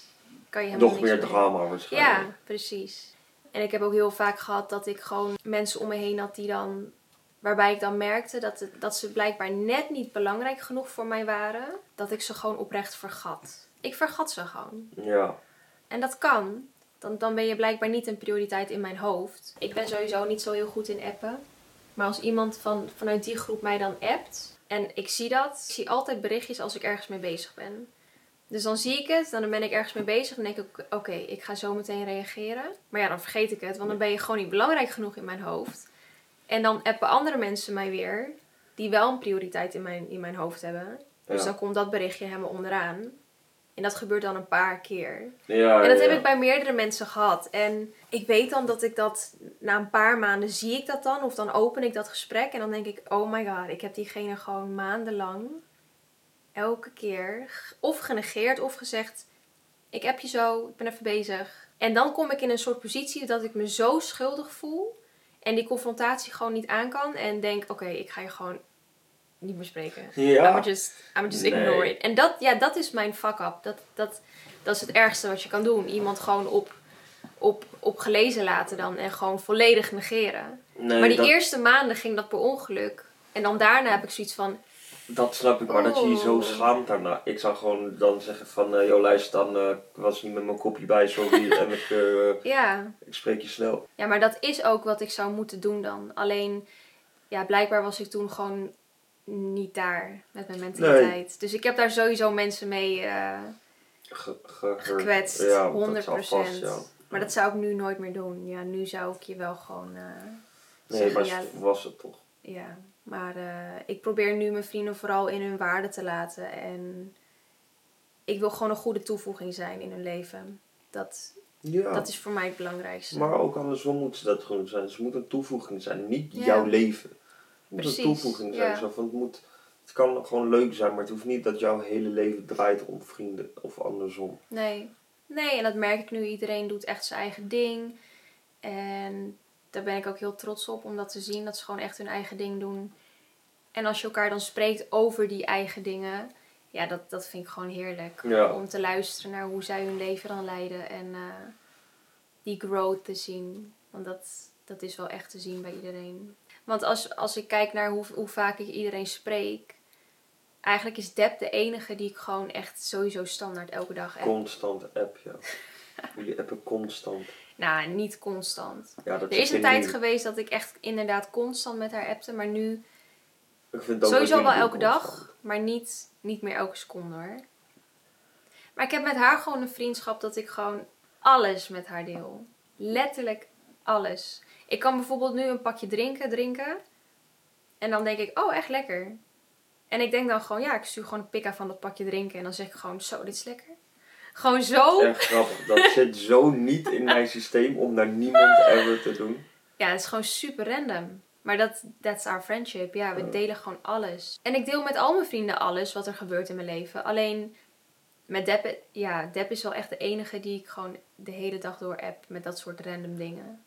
Kan je nog meer mee. drama waarschijnlijk. Ja, precies. En ik heb ook heel vaak gehad dat ik gewoon mensen om me heen had die dan... Waarbij ik dan merkte dat, het, dat ze blijkbaar net niet belangrijk genoeg voor mij waren. Dat ik ze gewoon oprecht vergat. Ik vergat ze gewoon. Ja. En dat kan. Dan, dan ben je blijkbaar niet een prioriteit in mijn hoofd. Ik ben sowieso niet zo heel goed in appen. Maar als iemand van, vanuit die groep mij dan appt. En ik zie dat. Ik zie altijd berichtjes als ik ergens mee bezig ben. Dus dan zie ik het. Dan ben ik ergens mee bezig. Dan denk ik, oké, ik ga zo meteen reageren. Maar ja, dan vergeet ik het. Want dan ben je gewoon niet belangrijk genoeg in mijn hoofd. En dan appen andere mensen mij weer. Die wel een prioriteit in mijn, in mijn hoofd hebben. Dus Ja. dan komt dat berichtje helemaal onderaan. En dat gebeurt dan een paar keer. Ja, En dat ja, heb ik bij meerdere mensen gehad. En ik weet dan dat ik dat na een paar maanden zie ik dat dan. Of dan open ik dat gesprek en dan denk ik, oh my god, ik heb diegene gewoon maandenlang elke keer of genegeerd of gezegd, ik heb je zo, ik ben even bezig. En dan kom ik in een soort positie dat ik me zo schuldig voel en die confrontatie gewoon niet aan kan en denk, oké, ik ga je gewoon niet meer spreken. Ja. I'm just, I'm just Nee. ignore it. En dat, ja, dat is mijn fuck-up. Dat, dat, dat is het ergste wat je kan doen. Iemand gewoon op, op, op gelezen laten dan en gewoon volledig negeren. Nee, maar die dat, eerste maanden ging dat per ongeluk. En dan daarna heb ik zoiets van, dat snap ik, maar dat je je zo Oh. schaamt daarna. Ik zou gewoon dan zeggen van, eh joh luister dan, ik was niet met mijn kopje bij, sorry, en ik, eh, ja. ik spreek je snel. Ja, maar dat is ook wat ik zou moeten doen dan. Alleen, ja, blijkbaar was ik toen gewoon niet daar met mijn mentaliteit. Dus ik heb daar sowieso mensen mee Ge, ge- ge- gekwetst. Ja, 100%. dat zal vast, ja. Maar dat zou ik nu nooit meer doen. Ja, nu zou ik je wel gewoon eh, Nee, zeggen, maar ja, was het toch. ja. Maar eh, ik probeer nu mijn vrienden vooral in hun waarde te laten. En ik wil gewoon een goede toevoeging zijn in hun leven. Dat, Ja, dat is voor mij het belangrijkste. maar ook andersom moet ze dat gewoon zijn. Ze moet een toevoeging zijn, niet Ja. jouw leven. Moet Precies, een toevoeging zijn. ja. Zo van, het, moet, het kan gewoon leuk zijn, maar het hoeft niet dat jouw hele leven draait om vrienden of andersom. Nee. Nee, en dat merk ik nu. Iedereen doet echt zijn eigen ding. En daar ben ik ook heel trots op om dat te zien. Dat ze gewoon echt hun eigen ding doen. En als je elkaar dan spreekt over die eigen dingen. Ja, dat, dat vind ik gewoon heerlijk. Ja. Om te luisteren naar hoe zij hun leven dan leiden. En eh, die growth te zien. Want dat, dat is wel echt te zien bij iedereen. Want als, als ik kijk naar hoe, hoe vaak ik iedereen spreek. Eigenlijk is Deb de enige die ik gewoon echt sowieso standaard elke dag heb. Constant app, ja. Jullie appen constant. Nou, niet constant. Ja, dat Er is een tijd nu. geweest dat ik echt inderdaad constant met haar appte. Maar nu Ik vind ook sowieso dat wel elke dag. Maar niet, niet meer elke seconde hoor. Maar ik heb met haar gewoon een vriendschap dat ik gewoon alles met haar deel. Letterlijk alles. Ik kan bijvoorbeeld nu een pakje drinken drinken. En dan denk ik, oh echt lekker. En ik denk dan gewoon, ja, ik stuur gewoon een pika van dat pakje drinken. En dan zeg ik gewoon, zo, dit is lekker. Gewoon zo. Echt grappig. Dat zit zo niet in mijn systeem om naar niemand ever te doen. Ja, het is gewoon super random. Maar dat that's our friendship. Ja, we delen gewoon alles. En ik deel met al mijn vrienden alles wat er gebeurt in mijn leven. Alleen met Deb, ja, Deb is wel echt de enige die ik gewoon de hele dag door app met dat soort random dingen.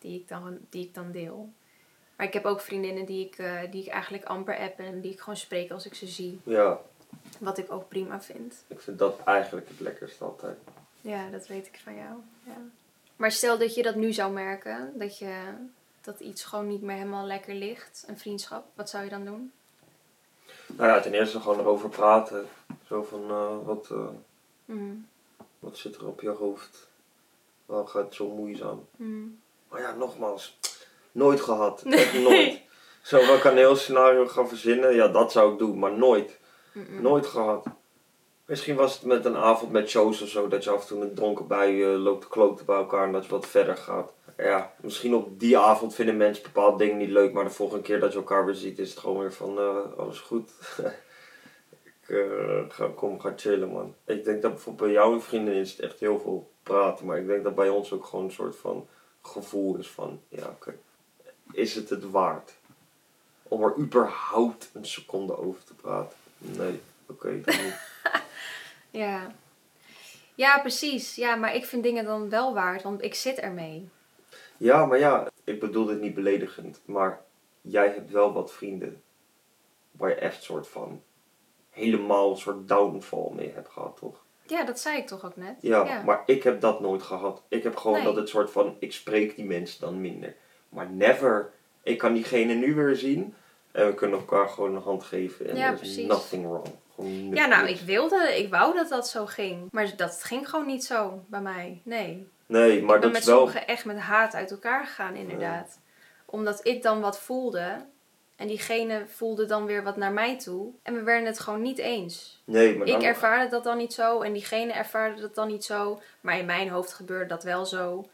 Die ik dan, die ik dan deel. Maar ik heb ook vriendinnen die ik, eh, die ik eigenlijk amper app en die ik gewoon spreek als ik ze zie. Ja, Wat ik ook prima vind. ik vind dat eigenlijk het lekkerste altijd. Ja, dat weet ik van jou. Ja. Maar stel dat je dat nu zou merken, dat, je, dat iets gewoon niet meer helemaal lekker ligt, een vriendschap, wat zou je dan doen? Nou ja, ten eerste gewoon erover praten. Zo van, eh, wat, eh, Mhm. wat zit er op je hoofd? Waarom gaat het zo moeizaam? Mhm. Maar ja, nogmaals, nooit gehad. Echt nooit. Zo, kan een heel scenario gaan verzinnen. Ja, dat zou ik doen, maar nooit. Nooit gehad. Misschien was het met een avond met shows of zo, dat je af en toe een dronken bij je loopt te kloten bij elkaar en dat je wat verder gaat. Ja, misschien op die avond vinden mensen bepaalde dingen niet leuk, maar de volgende keer dat je elkaar weer ziet is het gewoon weer van, eh, alles goed. ik eh, ga, kom, ga chillen man. Ik denk dat bijvoorbeeld bij jouw vrienden is het echt heel veel praten, maar ik denk dat bij ons ook gewoon een soort van gevoel is van, ja oké, is het het waard? Om er überhaupt een seconde over te praten? Nee, oké. Ja. Ja, precies. Ja, maar ik vind dingen dan wel waard, want ik zit ermee. Ja, maar ja, ik bedoel dit niet beledigend, maar jij hebt wel wat vrienden waar je echt soort van helemaal een soort downfall mee hebt gehad, toch? Ja, dat zei ik toch ook net? Ja, Ja. maar ik heb dat nooit gehad. Ik heb gewoon Nee. dat het soort van, ik spreek die mensen dan minder. Maar never, ik kan diegene nu weer zien en we kunnen elkaar gewoon een hand geven en Ja, precies. nothing wrong. Gewoon Ja, nou, niks. ik wilde, ik wou dat dat zo ging. Maar dat ging gewoon niet zo bij mij. Nee. Nee, maar ik ben dat met is wel... sommigen echt met haat uit elkaar gegaan, inderdaad. Omdat ik dan wat voelde. En diegene voelde dan weer wat naar mij toe. En we werden het gewoon niet eens. Nee, maar Ik dan- ervaarde dat dan niet zo. En diegene ervaarde dat dan niet zo. Maar in mijn hoofd gebeurde dat wel zo.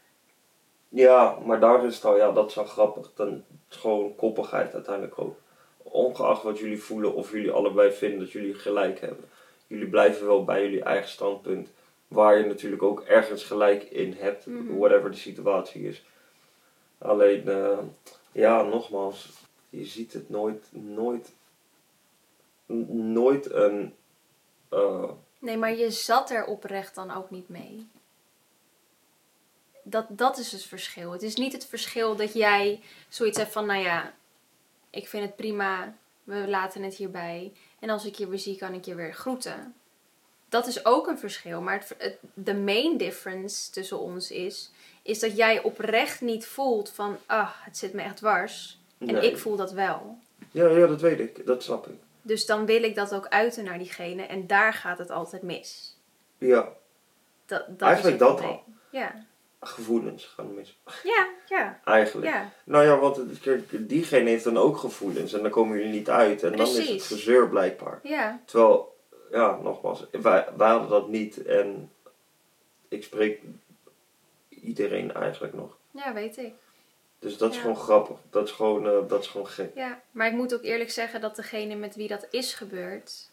Ja, maar daar is het al, ja, dat is wel grappig. Dan is gewoon koppigheid uiteindelijk ook. Ongeacht wat jullie voelen of jullie allebei vinden dat jullie gelijk hebben. Jullie blijven wel bij jullie eigen standpunt. Waar je natuurlijk ook ergens gelijk in hebt, Mhm. whatever de situatie is. Alleen, eh, ja, nogmaals, je ziet het nooit, nooit, nooit een, eh, Nee, maar je zat er oprecht dan ook niet mee. Dat, dat is het verschil. Het is niet het verschil dat jij zoiets hebt van, nou ja, ik vind het prima, we laten het hierbij. En als ik je weer zie, kan ik je weer groeten. Dat is ook een verschil. Maar de main difference tussen ons is, is dat jij oprecht niet voelt van, ah, het zit me echt dwars. En nee. ik voel dat wel. Ja, ja, dat weet ik, dat snap ik. Dus dan wil ik dat ook uiten naar diegene. En daar gaat het altijd mis. Ja, Dat, dat Eigenlijk dat probleem. Ja. gevoelens gaan mis. Ja, ja, Eigenlijk. ja. Nou ja, want kijk, diegene heeft dan ook gevoelens en dan komen jullie niet uit. En dan is het gezeur blijkbaar. Ja, Terwijl, ja, nogmaals, wij, wij hadden dat niet en ik spreek iedereen eigenlijk nog. ja, weet ik. Dus dat is Ja. gewoon grappig. Dat is gewoon, eh, dat is gewoon gek. Ja, maar ik moet ook eerlijk zeggen dat degene met wie dat is gebeurd,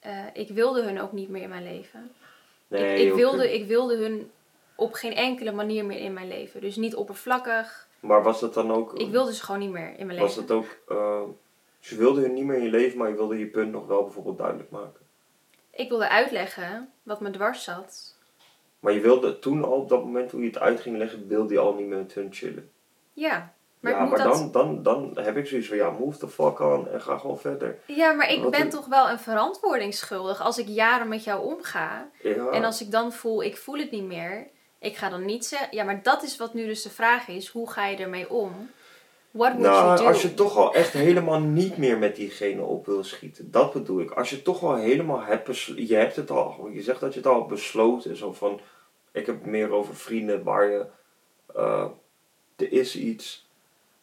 eh, ik wilde hun ook niet meer in mijn leven. Nee, ik, wilde, ik wilde hun op geen enkele manier meer in mijn leven. Dus niet oppervlakkig. Maar was dat dan ook... Ik wilde ze gewoon niet meer in mijn Was leven. dat ook... eh, ze wilden hun niet meer in je leven, maar je wilde je punt nog wel bijvoorbeeld duidelijk maken. Ik wilde uitleggen wat me dwars zat. Maar je wilde toen al op dat moment hoe je het uit ging leggen, wilde je al niet meer met hun chillen. Ja, maar ja, ik moet maar dat... dan, dan, dan heb ik zoiets van, ja, move the fuck on en ga gewoon verder. Ja, maar ik ben toch wel een verantwoording schuldig als ik jaren met jou omga. Ja. En als ik dan voel, ik voel het niet meer. Ik ga dan niet zeggen... Ja, maar dat is wat nu dus de vraag is. Hoe ga je ermee om? What would you Nou, do? als je toch al echt helemaal niet meer met diegene op wil schieten, dat bedoel ik. Als je toch al helemaal hebt, je hebt het al, je zegt dat je het al besloten, zo van, Ik heb meer over vrienden waar je, eh, er is iets,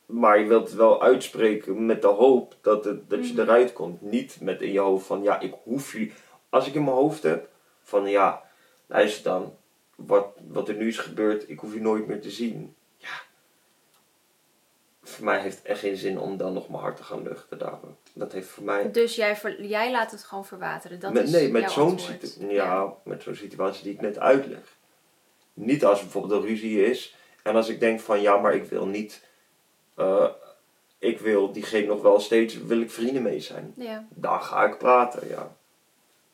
maar je wilt het wel uitspreken met de hoop dat, het, dat je Mhm. eruit komt. Niet met in je hoofd van, ja, ik hoef je. Als ik in mijn hoofd heb van, ja, luister dan, wat, wat er nu is gebeurd, ik hoef je nooit meer te zien. Ja, voor mij heeft het echt geen zin om dan nog mijn hart te gaan luchten daarom. Dat heeft voor mij... Dus jij, ver- jij laat het gewoon verwateren. Dat met, is nee, met zo'n situ- ja, met zo'n situatie die ik net uitleg. Niet als bijvoorbeeld een ruzie is en als ik denk van ja, maar ik wil niet, eh, ik wil diegene nog wel steeds, wil ik vrienden mee zijn. Ja. Dan ga ik praten, ja.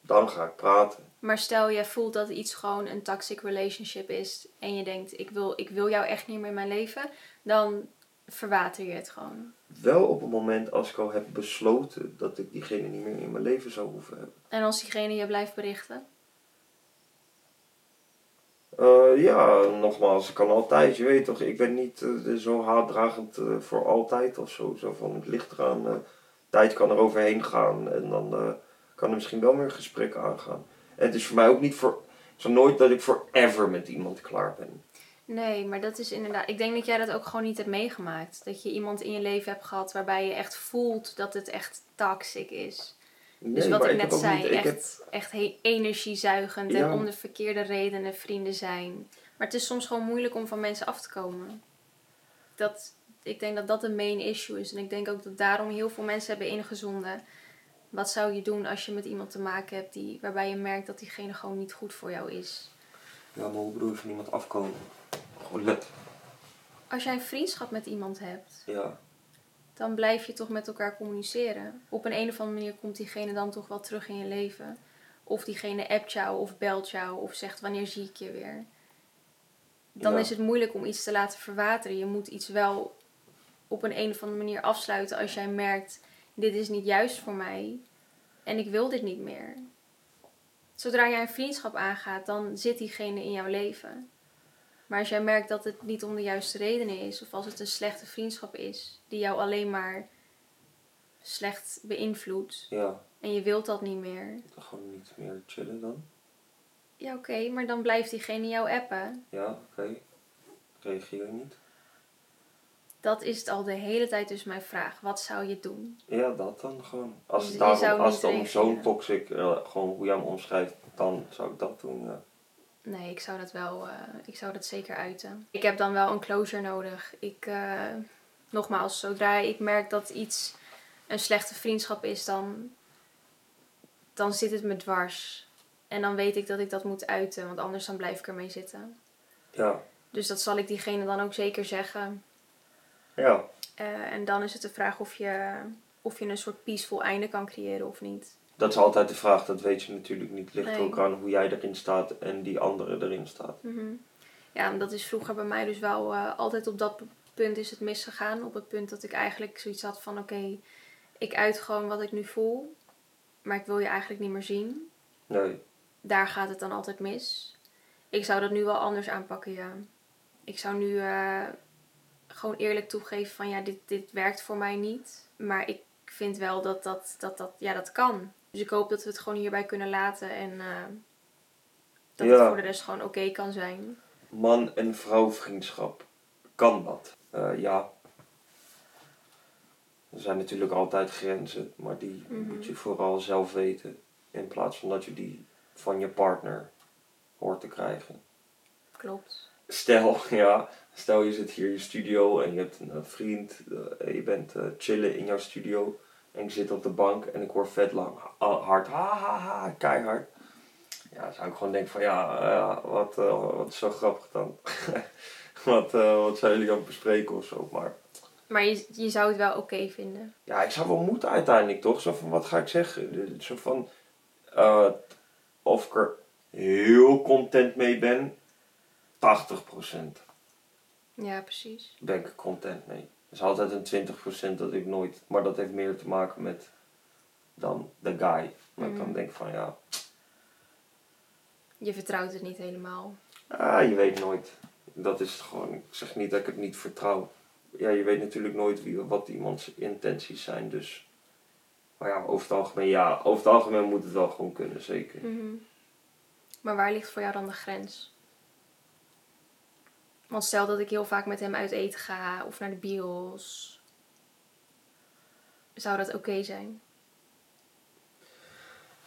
Dan ga ik praten. Maar stel jij voelt dat iets gewoon een toxic relationship is en je denkt ik wil, ik wil jou echt niet meer in mijn leven, dan verwater je het gewoon. Wel op het moment als ik al heb besloten dat ik diegene niet meer in mijn leven zou hoeven hebben. En als diegene je blijft berichten, Eh, ja, nogmaals, ik kan altijd, je weet toch, ik ben niet eh, zo haatdragend eh, voor altijd of zo. Zo van het ligt eraan, tijd kan er overheen gaan en dan kan er misschien wel weer een gesprek aangaan. En het is voor mij ook niet voor, zo nooit dat ik forever met iemand klaar ben. Nee, maar dat is inderdaad. Ik denk dat jij dat ook gewoon niet hebt meegemaakt. Dat je iemand in je leven hebt gehad waarbij je echt voelt dat het echt toxic is. Nee, dus wat ik net zei, niet- ik heb- echt, echt he- energiezuigend en om de verkeerde redenen vrienden zijn. Maar het is soms gewoon moeilijk om van mensen af te komen. Dat, ik denk dat dat een main issue is. En ik denk ook dat daarom heel veel mensen hebben ingezonden. Wat zou je doen als je met iemand te maken hebt die, waarbij je merkt dat diegene gewoon niet goed voor jou is? Ja, maar hoe bedoel je van iemand afkomen? Gewoon let. Als jij een vriendschap met iemand hebt, Ja, dan blijf je toch met elkaar communiceren. Op een, een of andere manier komt diegene dan toch wel terug in je leven. Of diegene appt jou of belt jou of zegt wanneer zie ik je weer. Dan Ja. is het moeilijk om iets te laten verwateren. Je moet iets wel op een, een of andere manier afsluiten als jij merkt dit is niet juist voor mij en ik wil dit niet meer. Zodra jij een vriendschap aangaat, dan zit diegene in jouw leven. Maar als jij merkt dat het niet om de juiste redenen is, of als het een slechte vriendschap is, die jou alleen maar slecht beïnvloedt, ja, en je wilt dat niet meer, dan gewoon niet meer chillen dan. ja oké, maar dan blijft diegene jou appen. Ja, oké. Reageer je niet? Dat is het al de hele tijd dus mijn vraag. Wat zou je doen? Ja, dat dan gewoon. Als Dus het, daarom, als het om zo'n toxic, eh, gewoon hoe jij hem omschrijft, dan zou ik dat doen. Ja. Nee, ik zou dat wel, eh, ik zou dat zeker uiten. Ik heb dan wel een closure nodig. Ik, eh, nogmaals, zodra ik merk dat iets een slechte vriendschap is, dan, dan zit het me dwars. En dan weet ik dat ik dat moet uiten, want anders dan blijf ik ermee zitten. Ja, Dus dat zal ik diegene dan ook zeker zeggen. ja, Eh, en dan is het de vraag of je, of je een soort peaceful einde kan creëren of niet. Dat is altijd de vraag, dat weet je natuurlijk niet. Het ligt Nee. ook aan hoe jij erin staat en die andere erin staat. Mhm. Ja, en dat is vroeger bij mij dus wel eh, altijd op dat punt is het misgegaan. Op het punt dat ik eigenlijk zoiets had van oké, ik uit gewoon wat ik nu voel. Maar ik wil je eigenlijk niet meer zien. Nee, Daar gaat het dan altijd mis. Ik zou dat nu wel anders aanpakken, ja. Ik zou nu eh, gewoon eerlijk toegeven van ja, dit, dit werkt voor mij niet. Maar ik vind wel dat dat, dat, dat, ja, dat kan. Dus ik hoop dat we het gewoon hierbij kunnen laten. En eh, dat het voor de rest gewoon oké kan zijn. man- en vrouwvriendschap, kan dat? Eh, ja. Er zijn natuurlijk altijd grenzen, maar die Mhm. moet je vooral zelf weten. In plaats van dat je die van je partner hoort te krijgen. Klopt. Stel, ja, stel je zit hier in je studio en je hebt een eh, vriend, eh, je bent chillen in jouw studio en ik zit op de bank en ik hoor vet lang ha- hard, ha ha ha, keihard. Ja, zou ik gewoon denken van ja, wat, eh, wat is zo grappig dan. wat, eh, wat zijn jullie aan het bespreken of zo, maar Maar je, je zou het wel oké vinden. ja, ik zou wel moeten uiteindelijk toch, zo van wat ga ik zeggen, zo van eh, of ik er heel content mee ben, 80%. Ja, precies. ben ik er content mee. Is altijd een 20% dat ik nooit, maar dat heeft meer te maken met dan de guy. Dat ik dan Mhm. denk van ja, Je vertrouwt het niet helemaal. ah, je weet nooit. Dat is het gewoon, ik zeg niet dat ik het niet vertrouw. Ja, je weet natuurlijk nooit wie, wat iemands intenties zijn, dus. Maar ja, over het algemeen, ja, over het algemeen moet het wel gewoon kunnen, zeker. Mhm. Maar waar ligt voor jou dan de grens? Want stel dat ik heel vaak met hem uit eten ga of naar de bios. Zou dat oké zijn?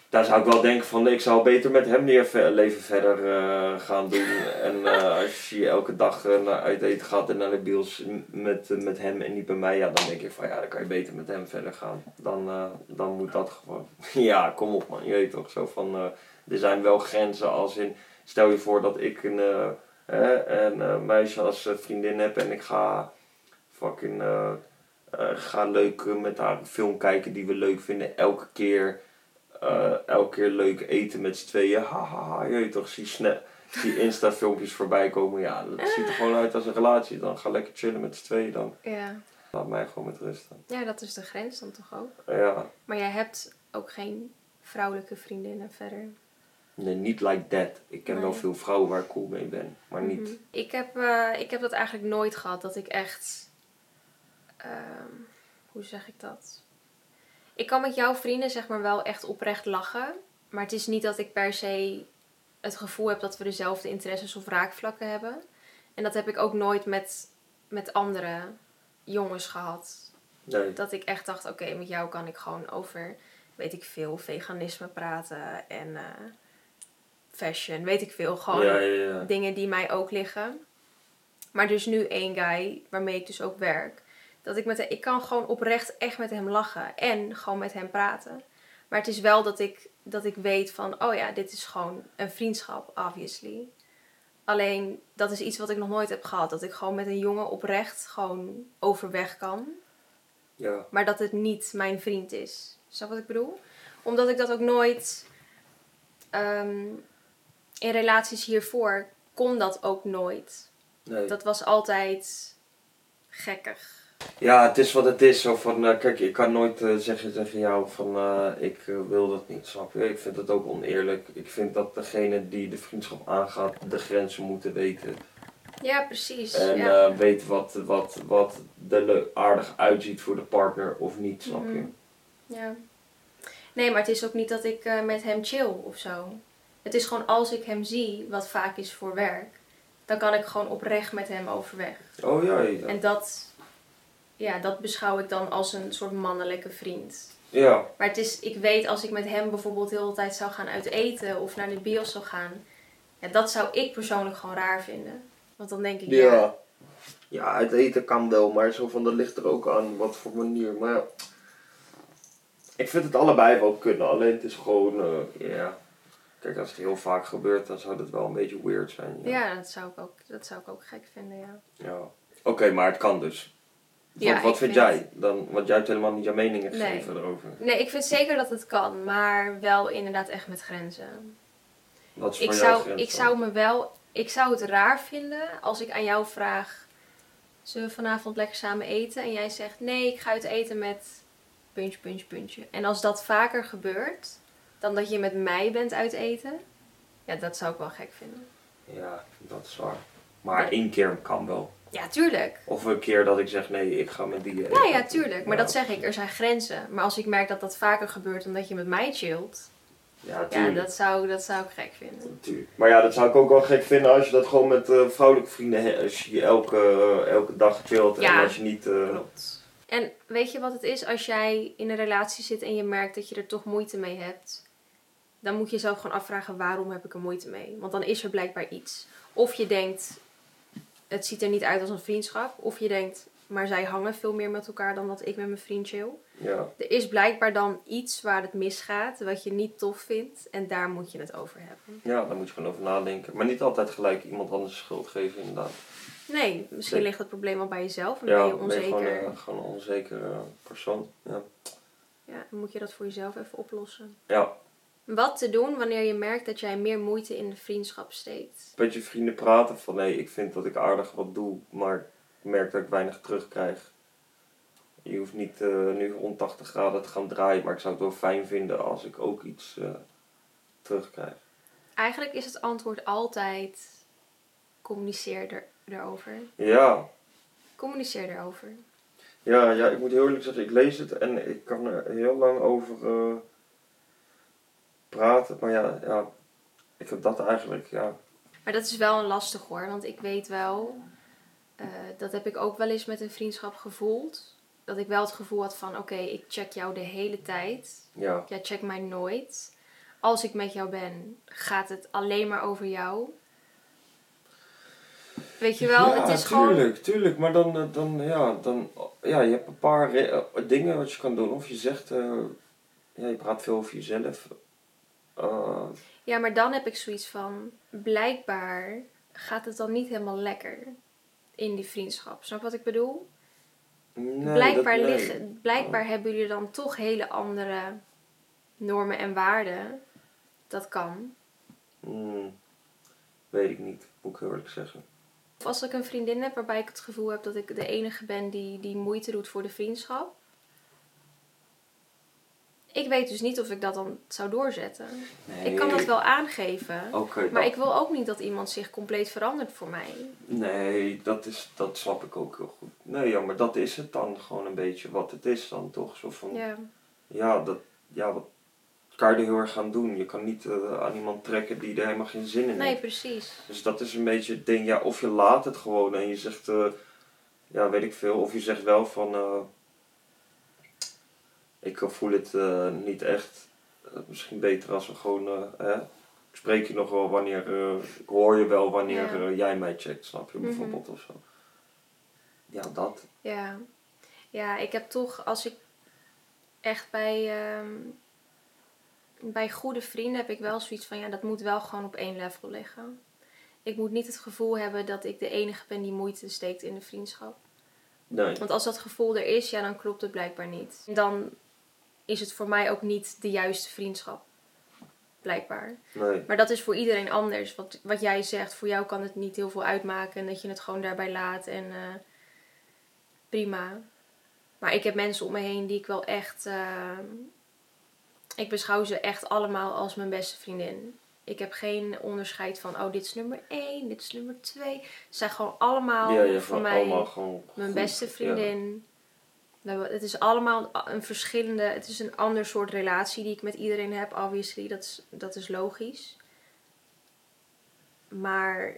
Daar zou ik wel denken van, ik zou beter met hem leven verder eh, gaan doen. En eh, als je elke dag eh, naar uit eten gaat en naar de bios met, met hem en niet bij mij, ja, dan denk ik van, ja, dan kan je beter met hem verder gaan. Dan, dan moet dat gewoon. ja, kom op man, je weet toch, zo van, er zijn wel grenzen als in, stel je voor dat ik een, hè, een eh, meisje als eh, vriendin heb en ik ga fucking, eh, ga leuk met haar een film kijken die we leuk vinden, elke keer elke keer leuk eten met z'n tweeën. Hahaha, je weet toch, zie, sna- zie Insta-filmpjes voorbij komen. Ja, dat ziet er gewoon uit als een relatie. Dan ga lekker chillen met z'n tweeën dan. Ja. Laat mij gewoon met rust dan. Ja, dat is de grens dan toch ook. Ja, Maar jij hebt ook geen vrouwelijke vriendinnen verder. Nee, niet like that. Ik ken wel veel vrouwen waar ik cool mee ben, maar niet. Mhm. Ik heb, eh, ik heb dat eigenlijk nooit gehad. Dat ik echt... ehm, hoe zeg ik dat? Ik kan met jouw vrienden zeg maar wel echt oprecht lachen. Maar het is niet dat ik per se het gevoel heb dat we dezelfde interesses of raakvlakken hebben. En dat heb ik ook nooit met, met andere jongens gehad. Nee. Dat ik echt dacht, oké, met jou kan ik gewoon over, weet ik veel, veganisme praten en eh, fashion, weet ik veel. Gewoon Ja, ja, ja. dingen die mij ook liggen. Maar dus nu één guy waarmee ik dus ook werk. Dat ik met hem, ik kan gewoon oprecht echt met hem lachen en gewoon met hem praten. Maar het is wel dat ik, dat ik weet van, oh ja, dit is gewoon een vriendschap, obviously. Alleen, dat is iets wat ik nog nooit heb gehad. Dat ik gewoon met een jongen oprecht gewoon overweg kan. ja. Maar dat het niet mijn vriend is. Snap wat ik bedoel? Omdat ik dat ook nooit... ehm, in relaties hiervoor kon dat ook nooit. Nee. Dat was altijd gekkig. Ja, het is wat het is. Zo van, eh, kijk, ik kan nooit eh, zeggen tegen jou van, eh, ik wil dat niet, snap je? Ik vind het ook oneerlijk. Ik vind dat degene die de vriendschap aangaat, de grenzen moeten weten. Ja, precies. En ja. weet wat, wat, wat er aardig uitziet voor de partner of niet, snap je? Mhm. ja. Nee, maar het is ook niet dat ik met hem chill of zo. Het is gewoon als ik hem zie, wat vaak is voor werk, dan kan ik gewoon oprecht met hem overweg. Oh ja, ja. En dat, ja, dat beschouw ik dan als een soort mannelijke vriend. Ja, Maar het is, ik weet als ik met hem bijvoorbeeld de hele tijd zou gaan uit eten of naar de bios zou gaan, ja, dat zou ik persoonlijk gewoon raar vinden. Want dan denk ik, ja, ja. Ja, het eten kan wel, maar zo van, dat ligt er ook aan wat voor manier. Maar ja, ik vind het allebei wel kunnen, alleen het is gewoon, eh, ja. Kijk, als het heel vaak gebeurt, dan zou dat wel een beetje weird zijn. Ja. ja dat, zou ik ook, dat zou ik ook gek vinden, ja. Ja. Oké, maar het kan dus. Wat, Ja, wat vind vind- jij dan? Want jij hebt helemaal niet jouw meningen Nee. gegeven erover. Nee, ik vind zeker dat het kan, maar wel inderdaad echt met grenzen. Wat is Ik jou zou, grens ik dan? zou me wel, ik zou het raar vinden als ik aan jou vraag, zullen we vanavond lekker samen eten? En jij zegt, nee, ik ga uit eten met puntje, puntje, puntje. En als dat vaker gebeurt, dan dat je met mij bent uit eten, ja, dat zou ik wel gek vinden. Ja, dat is waar. Maar één keer kan wel. Ja, tuurlijk. Of een keer dat ik zeg, nee, ik ga met die eten. Ja, ja, tuurlijk. Maar Ja. dat zeg ik, er zijn grenzen. Maar als ik merk dat dat vaker gebeurt omdat je met mij chillt, Ja, ja, tuurlijk. dat zou, dat zou ik gek vinden. Tuurlijk. Maar ja, dat zou ik ook wel gek vinden als je dat gewoon met eh, vrouwelijke vrienden hebt. Als je elke, eh, elke dag chillt en Ja. als je niet... eh, Klopt. En weet je wat het is? Als jij in een relatie zit en je merkt dat je er toch moeite mee hebt, dan moet je jezelf gewoon afvragen waarom heb ik er moeite mee? Want dan is er blijkbaar iets. Of je denkt, het ziet er niet uit als een vriendschap. Of je denkt, maar zij hangen veel meer met elkaar dan dat ik met mijn vriend chill. ja. Er is blijkbaar dan iets waar het misgaat, wat je niet tof vindt. En daar moet je het over hebben. ja, daar moet je gewoon over nadenken. Maar niet altijd gelijk iemand anders de schuld geven, inderdaad. Nee, misschien ligt het probleem al bij jezelf en Ja, ben je ben je onzeker. gewoon, eh, gewoon een onzekere persoon. Ja. Ja, dan moet je dat voor jezelf even oplossen. ja, Wat te doen wanneer je merkt dat jij meer moeite in de vriendschap steekt? met je vrienden praten van nee, ik vind dat ik aardig wat doe, maar ik merk dat ik weinig terugkrijg. Je hoeft niet eh, nu 180 graden te gaan draaien, maar ik zou het wel fijn vinden als ik ook iets eh, terugkrijg. Eigenlijk is het antwoord altijd communiceer er, erover. Ja, Communiceer erover. ja, ja, ik moet heel eerlijk zeggen, ik lees het en ik kan er heel lang over eh, praten, maar ja, ja, ik heb dat eigenlijk, ja. Maar dat is wel een lastig hoor. Want ik weet wel, eh, dat heb ik ook wel eens met een vriendschap gevoeld. Dat ik wel het gevoel had van, oké, ik check jou de hele tijd. Ja. Jij checkt mij nooit. Als ik met jou ben, gaat het alleen maar over jou. Weet je wel, ja, het is gewoon... tuurlijk, tuurlijk. Maar dan, eh, dan, ja, dan, ja, je hebt een paar eh, dingen wat je kan doen. Of je zegt, ja, je praat veel over jezelf. Eh, Ja, maar dan heb ik zoiets van, blijkbaar gaat het dan niet helemaal lekker in die vriendschap. Snap wat ik bedoel? nee, blijkbaar, dat- nee. liggen, blijkbaar hebben jullie dan toch hele andere normen en waarden. Dat kan. Hmm, weet ik niet, moet ik heel eerlijk zeggen. Of als ik een vriendin heb waarbij ik het gevoel heb dat ik de enige ben die, die moeite doet voor de vriendschap. Ik weet dus niet of ik dat dan zou doorzetten. Nee. Ik kan dat wel aangeven. Maar dat- ik wil ook niet dat iemand zich compleet verandert voor mij. Nee, dat, is, dat snap ik ook heel goed. Nee, ja, maar dat is het dan gewoon een beetje wat het is dan toch. Zo van, ja, Ja. dat, ja wat kan je er heel erg aan doen? Je kan niet eh, aan iemand trekken die er helemaal geen zin in Nee, heeft. precies. Dus dat is een beetje het ding, ja, of je laat het gewoon en je zegt, eh, ja, weet ik veel. Of je zegt wel van, eh, ik voel het eh, niet echt. Eh, misschien beter als we gewoon, eh, hè, ik spreek je nog wel wanneer, ik hoor je wel wanneer Ja. jij mij checkt, snap je, Mhm. bijvoorbeeld of zo. Ja, dat. Ja. Ja, ik heb toch, als ik echt bij, ehm, bij goede vrienden heb ik wel zoiets van, ja, dat moet wel gewoon op één level liggen. Ik moet niet het gevoel hebben dat ik de enige ben die moeite steekt in de vriendschap. Nee. Want als dat gevoel er is, ja, dan klopt het blijkbaar niet. Dan is het voor mij ook niet de juiste vriendschap. Blijkbaar. Nee. Maar dat is voor iedereen anders. Wat, wat jij zegt, voor jou kan het niet heel veel uitmaken. En dat je het gewoon daarbij laat. En eh, prima. Maar ik heb mensen om me heen die ik wel echt... eh, ik beschouw ze echt allemaal als mijn beste vriendin. Ik heb geen onderscheid van, oh, dit is nummer 1, dit is nummer 2. Ze zijn gewoon allemaal ja, voor mij allemaal gewoon mijn goed. beste vriendin. Hebben, het is allemaal een verschillende, het is een ander soort relatie die ik met iedereen heb, obviously. Dat is, dat is logisch. Maar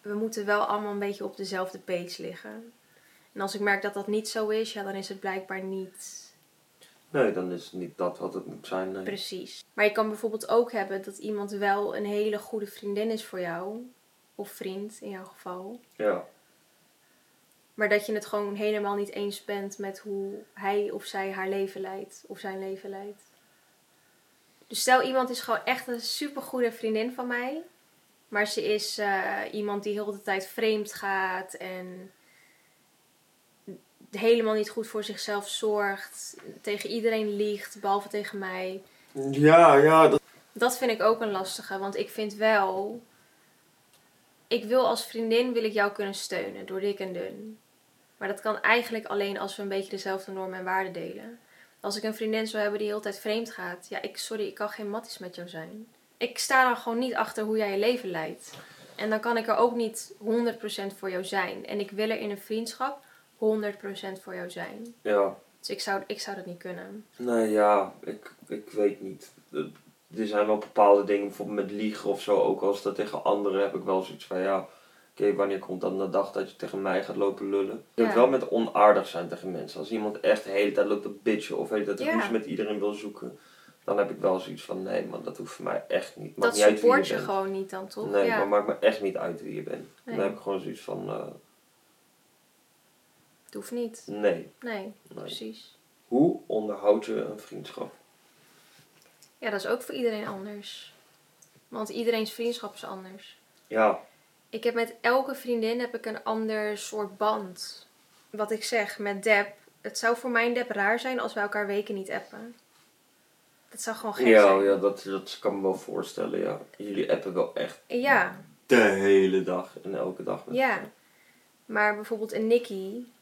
we moeten wel allemaal een beetje op dezelfde page liggen. En als ik merk dat dat niet zo is, ja, dan is het blijkbaar niet Nee, dan is het niet dat wat het moet zijn. Nee. precies. Maar je kan bijvoorbeeld ook hebben dat iemand wel een hele goede vriendin is voor jou. Of vriend in jouw geval. Ja. Maar dat je het gewoon helemaal niet eens bent met hoe hij of zij haar leven leidt. Of zijn leven leidt. Dus stel iemand is gewoon echt een supergoede vriendin van mij. Maar ze is eh, iemand die heel de tijd vreemd gaat. En helemaal niet goed voor zichzelf zorgt. Tegen iedereen liegt, behalve tegen mij. Ja, ja. Dat... Dat vind ik ook een lastige. Want ik vind wel... Ik wil als vriendin wil ik jou kunnen steunen. Door dik en dun. Maar dat kan eigenlijk alleen als we een beetje dezelfde normen en waarden delen. Als ik een vriendin zou hebben die de hele tijd vreemd gaat. Ja, ik, sorry, ik kan geen matties met jou zijn. Ik sta dan gewoon niet achter hoe jij je leven leidt. En dan kan ik er ook niet 100% voor jou zijn. En ik wil er in een vriendschap 100% voor jou zijn. Ja. Dus ik zou, ik zou dat niet kunnen. Nee, ja. Ik, ik weet niet. Er zijn wel bepaalde dingen, bijvoorbeeld met liegen of zo. Ook als dat tegen anderen heb ik wel zoiets van, ja... Oké, wanneer komt dan de dag dat je tegen mij gaat lopen lullen? Ik heb Ja. het wel met onaardig zijn tegen mensen. Als iemand echt de hele tijd loopt te bitchen of de hele tijd Ja. met iedereen wil zoeken. Dan heb ik wel zoiets van, nee man, dat hoeft voor mij echt niet. Maakt Dat niet uit wie support je bent. gewoon niet dan, toch? Nee, ja. maar maakt me echt niet uit wie je bent. Nee. Dan heb ik gewoon zoiets van, eh, Het hoeft niet. nee, Nee, nee. precies. Hoe onderhoud je een vriendschap? Ja, dat is ook voor iedereen anders. Want iedereen's vriendschap is anders. Ja, Ik heb met elke vriendin heb ik een ander soort band. Wat ik zeg, met Deb. Het zou voor mij en Deb raar zijn als we elkaar weken niet appen. Dat zou gewoon gek ja, zijn. ja dat, dat kan me wel voorstellen, ja. Jullie appen wel echt Ja, de hele dag en elke dag. met ja. Maar bijvoorbeeld een Nikki.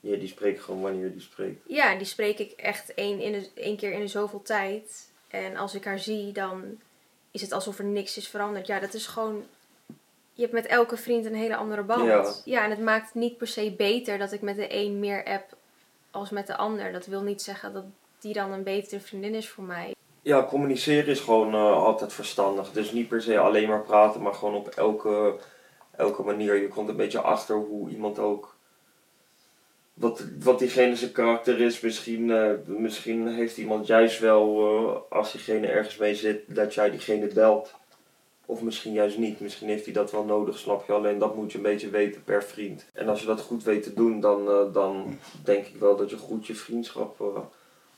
Ja, die spreekt gewoon wanneer die spreekt. Ja, die spreek ik echt één, in de, één keer in de zoveel tijd. En als ik haar zie, dan is het alsof er niks is veranderd. Ja, dat is gewoon... Je hebt met elke vriend een hele andere band. Ja. en het maakt niet per se beter dat ik met de een meer app als met de ander. Dat wil niet zeggen dat die dan een betere vriendin is voor mij. ja, communiceren is gewoon eh, altijd verstandig. Dus niet per se alleen maar praten, maar gewoon op elke, elke manier. Je komt een beetje achter hoe iemand ook. Wat, wat diegene zijn karakter is. Misschien, eh, misschien heeft iemand juist wel, eh, als diegene ergens mee zit, dat jij diegene belt. Of misschien juist niet. Misschien heeft hij dat wel nodig, snap je? Alleen dat moet je een beetje weten per vriend. En als je dat goed weet te doen, dan, eh, dan denk ik wel dat je goed je vriendschap eh,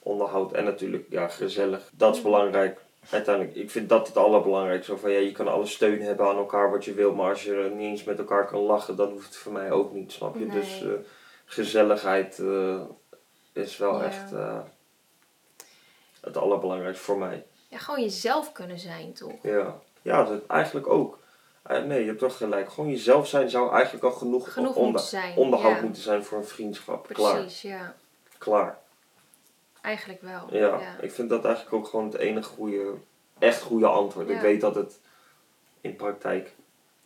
onderhoudt. En natuurlijk, ja, gezellig. Dat is belangrijk. Uiteindelijk, ik vind dat het allerbelangrijkste. Van, ja, je kan alle steun hebben aan elkaar wat je wil, maar als je niet eens met elkaar kan lachen, dan hoeft het voor mij ook niet, snap je? Nee. Dus eh, gezelligheid is wel Ja. echt het allerbelangrijkste voor mij. Ja, gewoon jezelf kunnen zijn, toch? Ja, ja dat eigenlijk ook. Eh, nee, je hebt toch gelijk. Gewoon jezelf zijn zou eigenlijk al genoeg, Genoeg onder- moeten zijn. onderhoud ja. moeten zijn voor een vriendschap. Klaar. Precies, ja. Klaar. Eigenlijk wel. Ja. ja. ik vind dat eigenlijk ook gewoon het enige goede, echt goede antwoord. Ik weet dat het in praktijk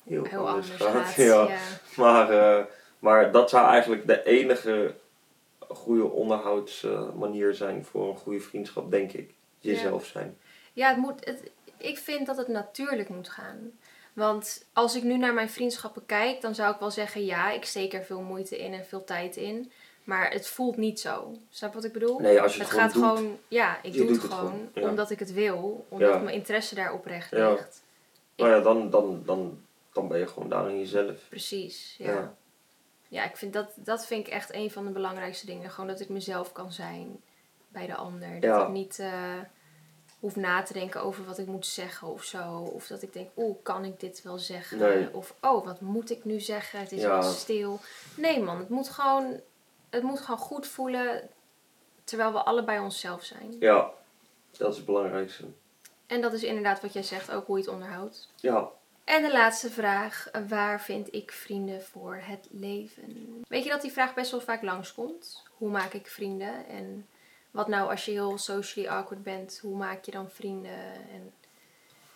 heel, Heel anders, anders gaat. Ja. Maar, eh, maar dat zou eigenlijk de enige goede onderhoudsmanier zijn voor een goede vriendschap, denk ik. Jezelf zijn. Ja, het moet, het, ik vind dat het natuurlijk moet gaan. Want als ik nu naar mijn vriendschappen kijk, dan zou ik wel zeggen: ja, ik steek er veel moeite in en veel tijd in. Maar het voelt niet zo. Snap je wat ik bedoel? Nee, als je het het, gewoon gaat doet. gewoon, ja, ik doe het gewoon ja. omdat ik het wil, omdat Ja. mijn interesse daar oprecht Ja. ligt. Nou ja, dan, dan, dan, dan ben je gewoon daarin jezelf. Precies, ja. Ja. ik vind dat, dat vind ik echt een van de belangrijkste dingen. Gewoon dat ik mezelf kan zijn bij de ander. Dat ik niet eh, hoef na te denken over wat ik moet zeggen of zo. Of dat ik denk, oeh, kan ik dit wel zeggen? Nee. Of, oh, wat moet ik nu zeggen? Het is Ja. wel stil. Nee man, het moet, gewoon, het moet gewoon goed voelen terwijl we allebei onszelf zijn. Ja, dat is het belangrijkste. En dat is inderdaad wat jij zegt, ook hoe je het onderhoudt. Ja, En de laatste vraag. Waar vind ik vrienden voor het leven? Weet je dat die vraag best wel vaak langskomt? Hoe maak ik vrienden? En wat nou als je heel socially awkward bent? Hoe maak je dan vrienden? En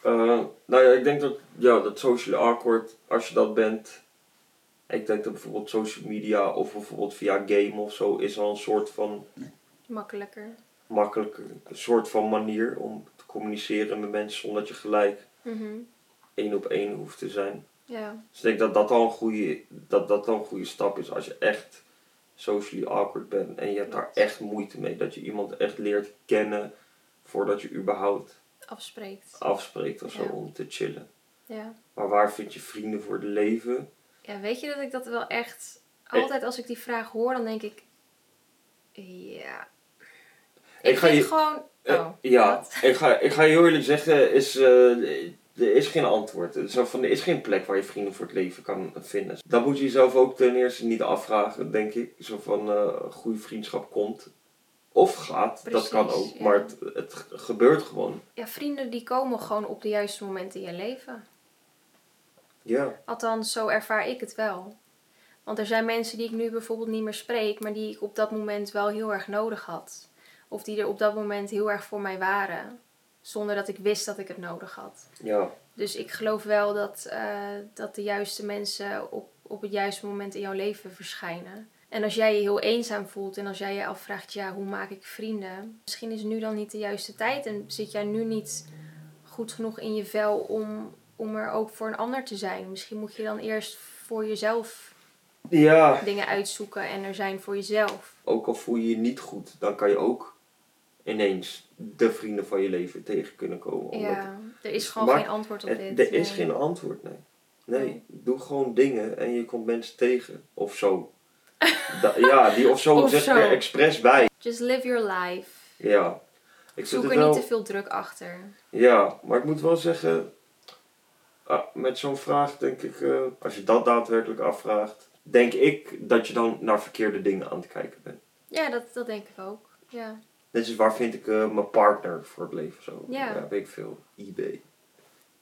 Eh, nou ja, ik denk dat, ja, dat social awkward, als je dat bent. Ik denk dat bijvoorbeeld social media of bijvoorbeeld via game of zo is al een soort van makkelijker. makkelijke, een soort van manier om te communiceren met mensen zonder dat je gelijk Mhm. één op één hoeft te zijn. Ja, Dus ik denk dat dat al een goede, dat dat al een goede stap is als je echt socially awkward bent en je hebt daar echt moeite mee. Dat je iemand echt leert kennen voordat je überhaupt afspreekt. afspreekt of zo Ja. om te chillen. Ja. Maar waar vind je vrienden voor het leven? ja, weet je dat ik dat wel echt... Ik- Altijd als ik die vraag hoor, dan denk ik... Ja... Ik Ik ga je- gewoon... Eh, Oh, ja, wat? ik ga, ik ga je heel eerlijk zeggen, is, eh, er is geen antwoord. Zo van, er is geen plek waar je vrienden voor het leven kan vinden. Dat moet je jezelf ook ten eerste niet afvragen, denk ik. Zo van, een goede vriendschap komt of gaat, dat kan ook. ja. Maar het, het gebeurt gewoon. Ja, vrienden die komen gewoon op de juiste momenten in je leven. Ja, Althans, zo ervaar ik het wel. Want er zijn mensen die ik nu bijvoorbeeld niet meer spreek, maar die ik op dat moment wel heel erg nodig had. Of die er op dat moment heel erg voor mij waren, zonder dat ik wist dat ik het nodig had. ja, Dus ik geloof wel dat, eh, dat de juiste mensen op, op het juiste moment in jouw leven verschijnen. En als jij je heel eenzaam voelt en als jij je afvraagt, ja, hoe maak ik vrienden? Misschien is nu dan niet de juiste tijd en zit jij nu niet goed genoeg in je vel om, om er ook voor een ander te zijn. Misschien moet je dan eerst voor jezelf ja. dingen uitzoeken en er zijn voor jezelf. Ook al voel je je niet goed, dan kan je ook ineens de vrienden van je leven tegen kunnen komen. Ja, er is gewoon Maar geen antwoord op dit. er is geen antwoord, nee. Nee, Nee. doe gewoon dingen en je komt mensen tegen. Of zo. Da- ja, die of zo Of zo. er expres bij. Just live your life. Ja. Ik Zoek er wel, niet te veel druk achter. Ja, maar ik moet wel zeggen, ah, met zo'n vraag denk ik, eh, als je dat daadwerkelijk afvraagt, denk ik dat je dan naar verkeerde dingen aan het kijken bent. Ja, dat, dat denk ik ook. Ja. Dit is waar vind ik eh, mijn partner voor het leven zo. Ja. weet ik veel. eBay.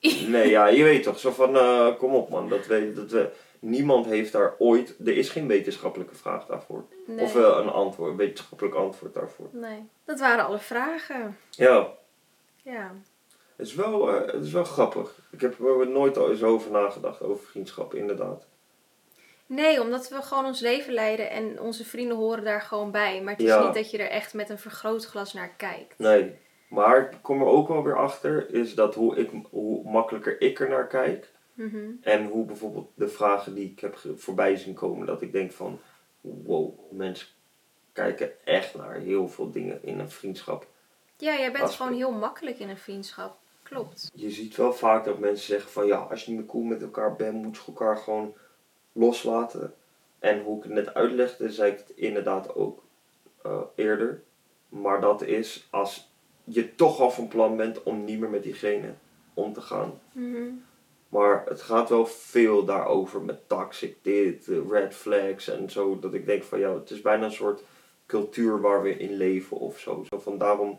nee, ja, je weet toch, zo van, eh, kom op man, dat weet, dat we, niemand heeft daar ooit, er is geen wetenschappelijke vraag daarvoor. Nee. Of eh, een antwoord, een wetenschappelijk antwoord daarvoor. nee. Dat waren alle vragen. Ja, Ja. het is wel, het is wel grappig. Ik heb er nooit al eens over nagedacht, over vriendschap, inderdaad. Nee, omdat we gewoon ons leven leiden en onze vrienden horen daar gewoon bij. Maar het is Ja. niet dat je er echt met een vergrootglas naar kijkt. Nee, Maar ik kom er ook wel weer achter, is dat hoe, ik, hoe makkelijker ik er naar kijk. Mhm. En hoe bijvoorbeeld de vragen die ik heb voorbij zien komen, dat ik denk van, wow, mensen kijken echt naar heel veel dingen in een vriendschap. Ja, jij bent Als- gewoon heel makkelijk in een vriendschap. Klopt. Je ziet wel vaak dat mensen zeggen van, ja, als je niet meer cool met elkaar bent, moet je elkaar gewoon loslaten. En hoe ik het net uitlegde, zei ik het inderdaad ook eh, eerder. Maar dat is als je toch al van plan bent om niet meer met diegene om te gaan. Mhm. Maar het gaat wel veel daarover met toxic dit, red flags en zo. Dat ik denk van ja, het is bijna een soort cultuur waar we in leven of zo. Zo van daarom,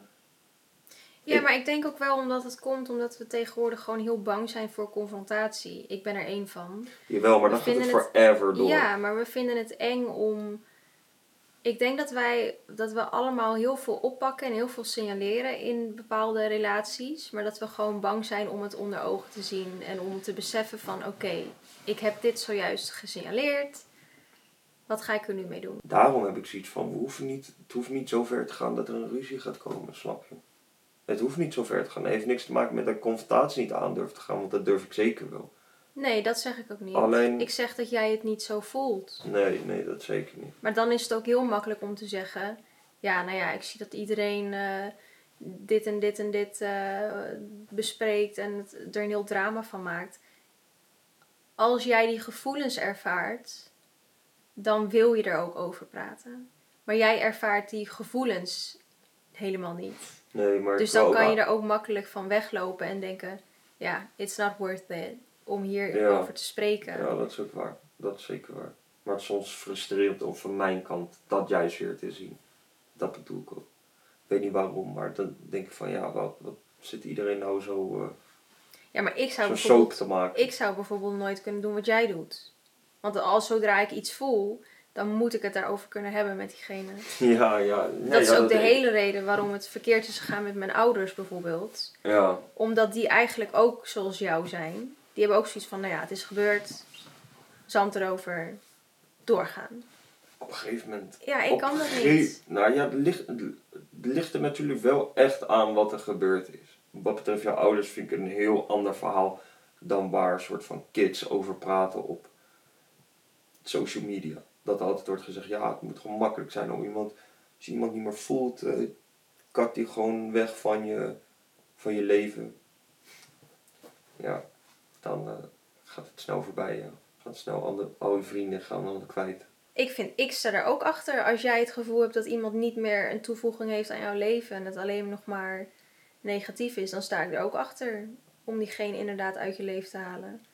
Ja, maar ik denk ook wel omdat het komt omdat we tegenwoordig gewoon heel bang zijn voor confrontatie. Ik ben er één van. jawel, maar We dan gaat het- forever door. Ja, maar we vinden het eng om. Ik denk dat wij dat we allemaal heel veel oppakken en heel veel signaleren in bepaalde relaties. Maar dat we gewoon bang zijn om het onder ogen te zien en om te beseffen van oké, ik heb dit zojuist gesignaleerd. Wat ga ik er nu mee doen? Daarom heb ik zoiets van, we hoeven niet, het hoeft niet zo ver te gaan dat er een ruzie gaat komen, snap je? Het hoeft niet zo ver te gaan. Het heeft niks te maken met dat ik confrontatie niet aan durf te gaan, want dat durf ik zeker wel. Nee, dat zeg ik ook niet. Alleen- Ik zeg dat jij het niet zo voelt. Nee, nee, dat zeker niet. Maar dan is het ook heel makkelijk om te zeggen: ja, nou ja, ik zie dat iedereen eh, dit en dit en dit eh, bespreekt en het, er een heel drama van maakt. Als jij die gevoelens ervaart, dan wil je er ook over praten. Maar jij ervaart die gevoelens helemaal niet. Nee, maar Dus dan kan je er ook makkelijk van weglopen en denken: ja, it's not worth it om hierover Ja. over te spreken. Ja, dat is ook waar. Dat is zeker waar. Maar het is soms frustrerend om van mijn kant dat juist weer te zien. Dat bedoel ik ook. Ik weet niet waarom, maar dan denk ik van ja, wat, wat zit iedereen nou zo, eh Ja, maar ik zou zo bijvoorbeeld te maken? Ik zou bijvoorbeeld nooit kunnen doen wat jij doet. Want als zodra ik iets voel, dan moet ik het daarover kunnen hebben met diegene. Ja, ja. Nee, dat is ja, ook de hele reden waarom het verkeerd is gegaan met mijn ouders bijvoorbeeld. Ja, Omdat die eigenlijk ook zoals jou zijn. Die hebben ook zoiets van, nou ja, het is gebeurd. Zand erover. Doorgaan. op een gegeven moment. Ja, ik kan dat niet. Nou ja, het ligt, het ligt er natuurlijk wel echt aan wat er gebeurd is. Wat betreft jouw ouders vind ik een heel ander verhaal dan waar een soort van kids over praten op social media. Dat er altijd wordt gezegd, ja, het moet gewoon makkelijk zijn om iemand, als je iemand niet meer voelt, kat die gewoon weg van je, van je leven. Ja, dan eh, gaat het snel voorbij. Ja. Gaat snel al je vrienden gaan dan kwijt. Ik vind, ik sta er ook achter als jij het gevoel hebt dat iemand niet meer een toevoeging heeft aan jouw leven en het alleen nog maar negatief is, dan sta ik er ook achter om diegene inderdaad uit je leven te halen.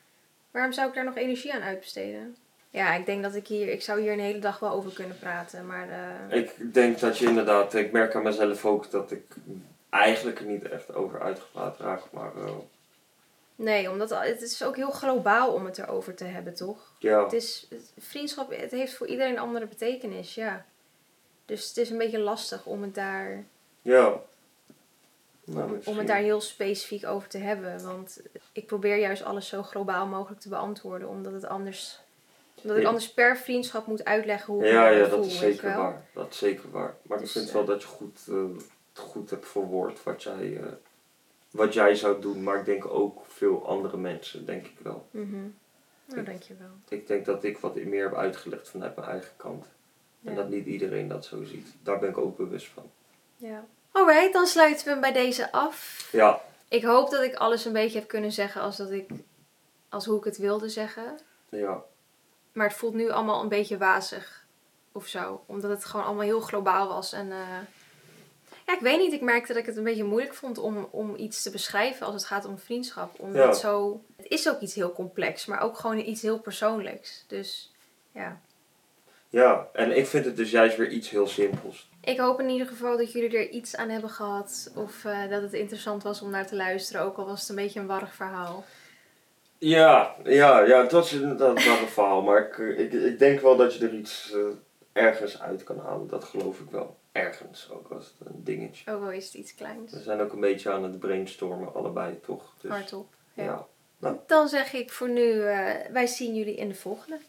Waarom zou ik daar nog energie aan uitbesteden? Ja, ik denk dat ik hier, ik zou hier een hele dag wel over kunnen praten, maar eh, Ik denk dat je inderdaad, ik merk aan mezelf ook dat ik eigenlijk er niet echt over uitgepraat raak, maar eh, nee, omdat het is ook heel globaal om het erover te hebben, toch? ja, Het is, het- vriendschap, het heeft voor iedereen een andere betekenis, ja. Dus het is een beetje lastig om het daar ja. Nou, om, het daar heel specifiek over te hebben. Want ik probeer juist alles zo globaal mogelijk te beantwoorden. Omdat het anders. Omdat ik Ja. anders per vriendschap moet uitleggen hoe ik Ja, me ja, voel. dat is zeker waar. Dat is zeker waar. Maar Dus, ik vind eh, wel dat je goed, eh, het goed hebt verwoord wat jij, eh, wat jij zou doen. Maar ik denk ook veel andere mensen, denk ik wel. Mhm. Nou, Ik- dankjewel. Ik denk dat ik wat meer heb uitgelegd vanuit mijn eigen kant. En Ja. dat niet iedereen dat zo ziet. Daar ben ik ook bewust van. Ja. Alright, dan sluiten we hem bij deze af. Ja, Ik hoop dat ik alles een beetje heb kunnen zeggen als, dat ik, als hoe ik het wilde zeggen. ja. Maar het voelt nu allemaal een beetje wazig of zo. Omdat het gewoon allemaal heel globaal was. En eh, ja, ik weet niet. Ik merkte dat ik het een beetje moeilijk vond om, om iets te beschrijven als het gaat om vriendschap. Omdat Ja. het zo... Het is ook iets heel complex, maar ook gewoon iets heel persoonlijks. Dus ja. Ja, en ik vind het dus juist weer iets heel simpels. Ik hoop in ieder geval dat jullie er iets aan hebben gehad. Of eh, dat het interessant was om naar te luisteren. Ook al was het een beetje een warrig verhaal. Ja, ja, ja, het was inderdaad wel een verhaal. Maar ik, ik, ik denk wel dat je er iets eh, ergens uit kan halen. Dat geloof ik wel. Ergens, ook als het een dingetje. Ook al is het iets kleins. We zijn ook een beetje aan het brainstormen, allebei toch? Dus, Hardop. Ja. ja. Dan zeg ik voor nu, eh, wij zien jullie in de volgende.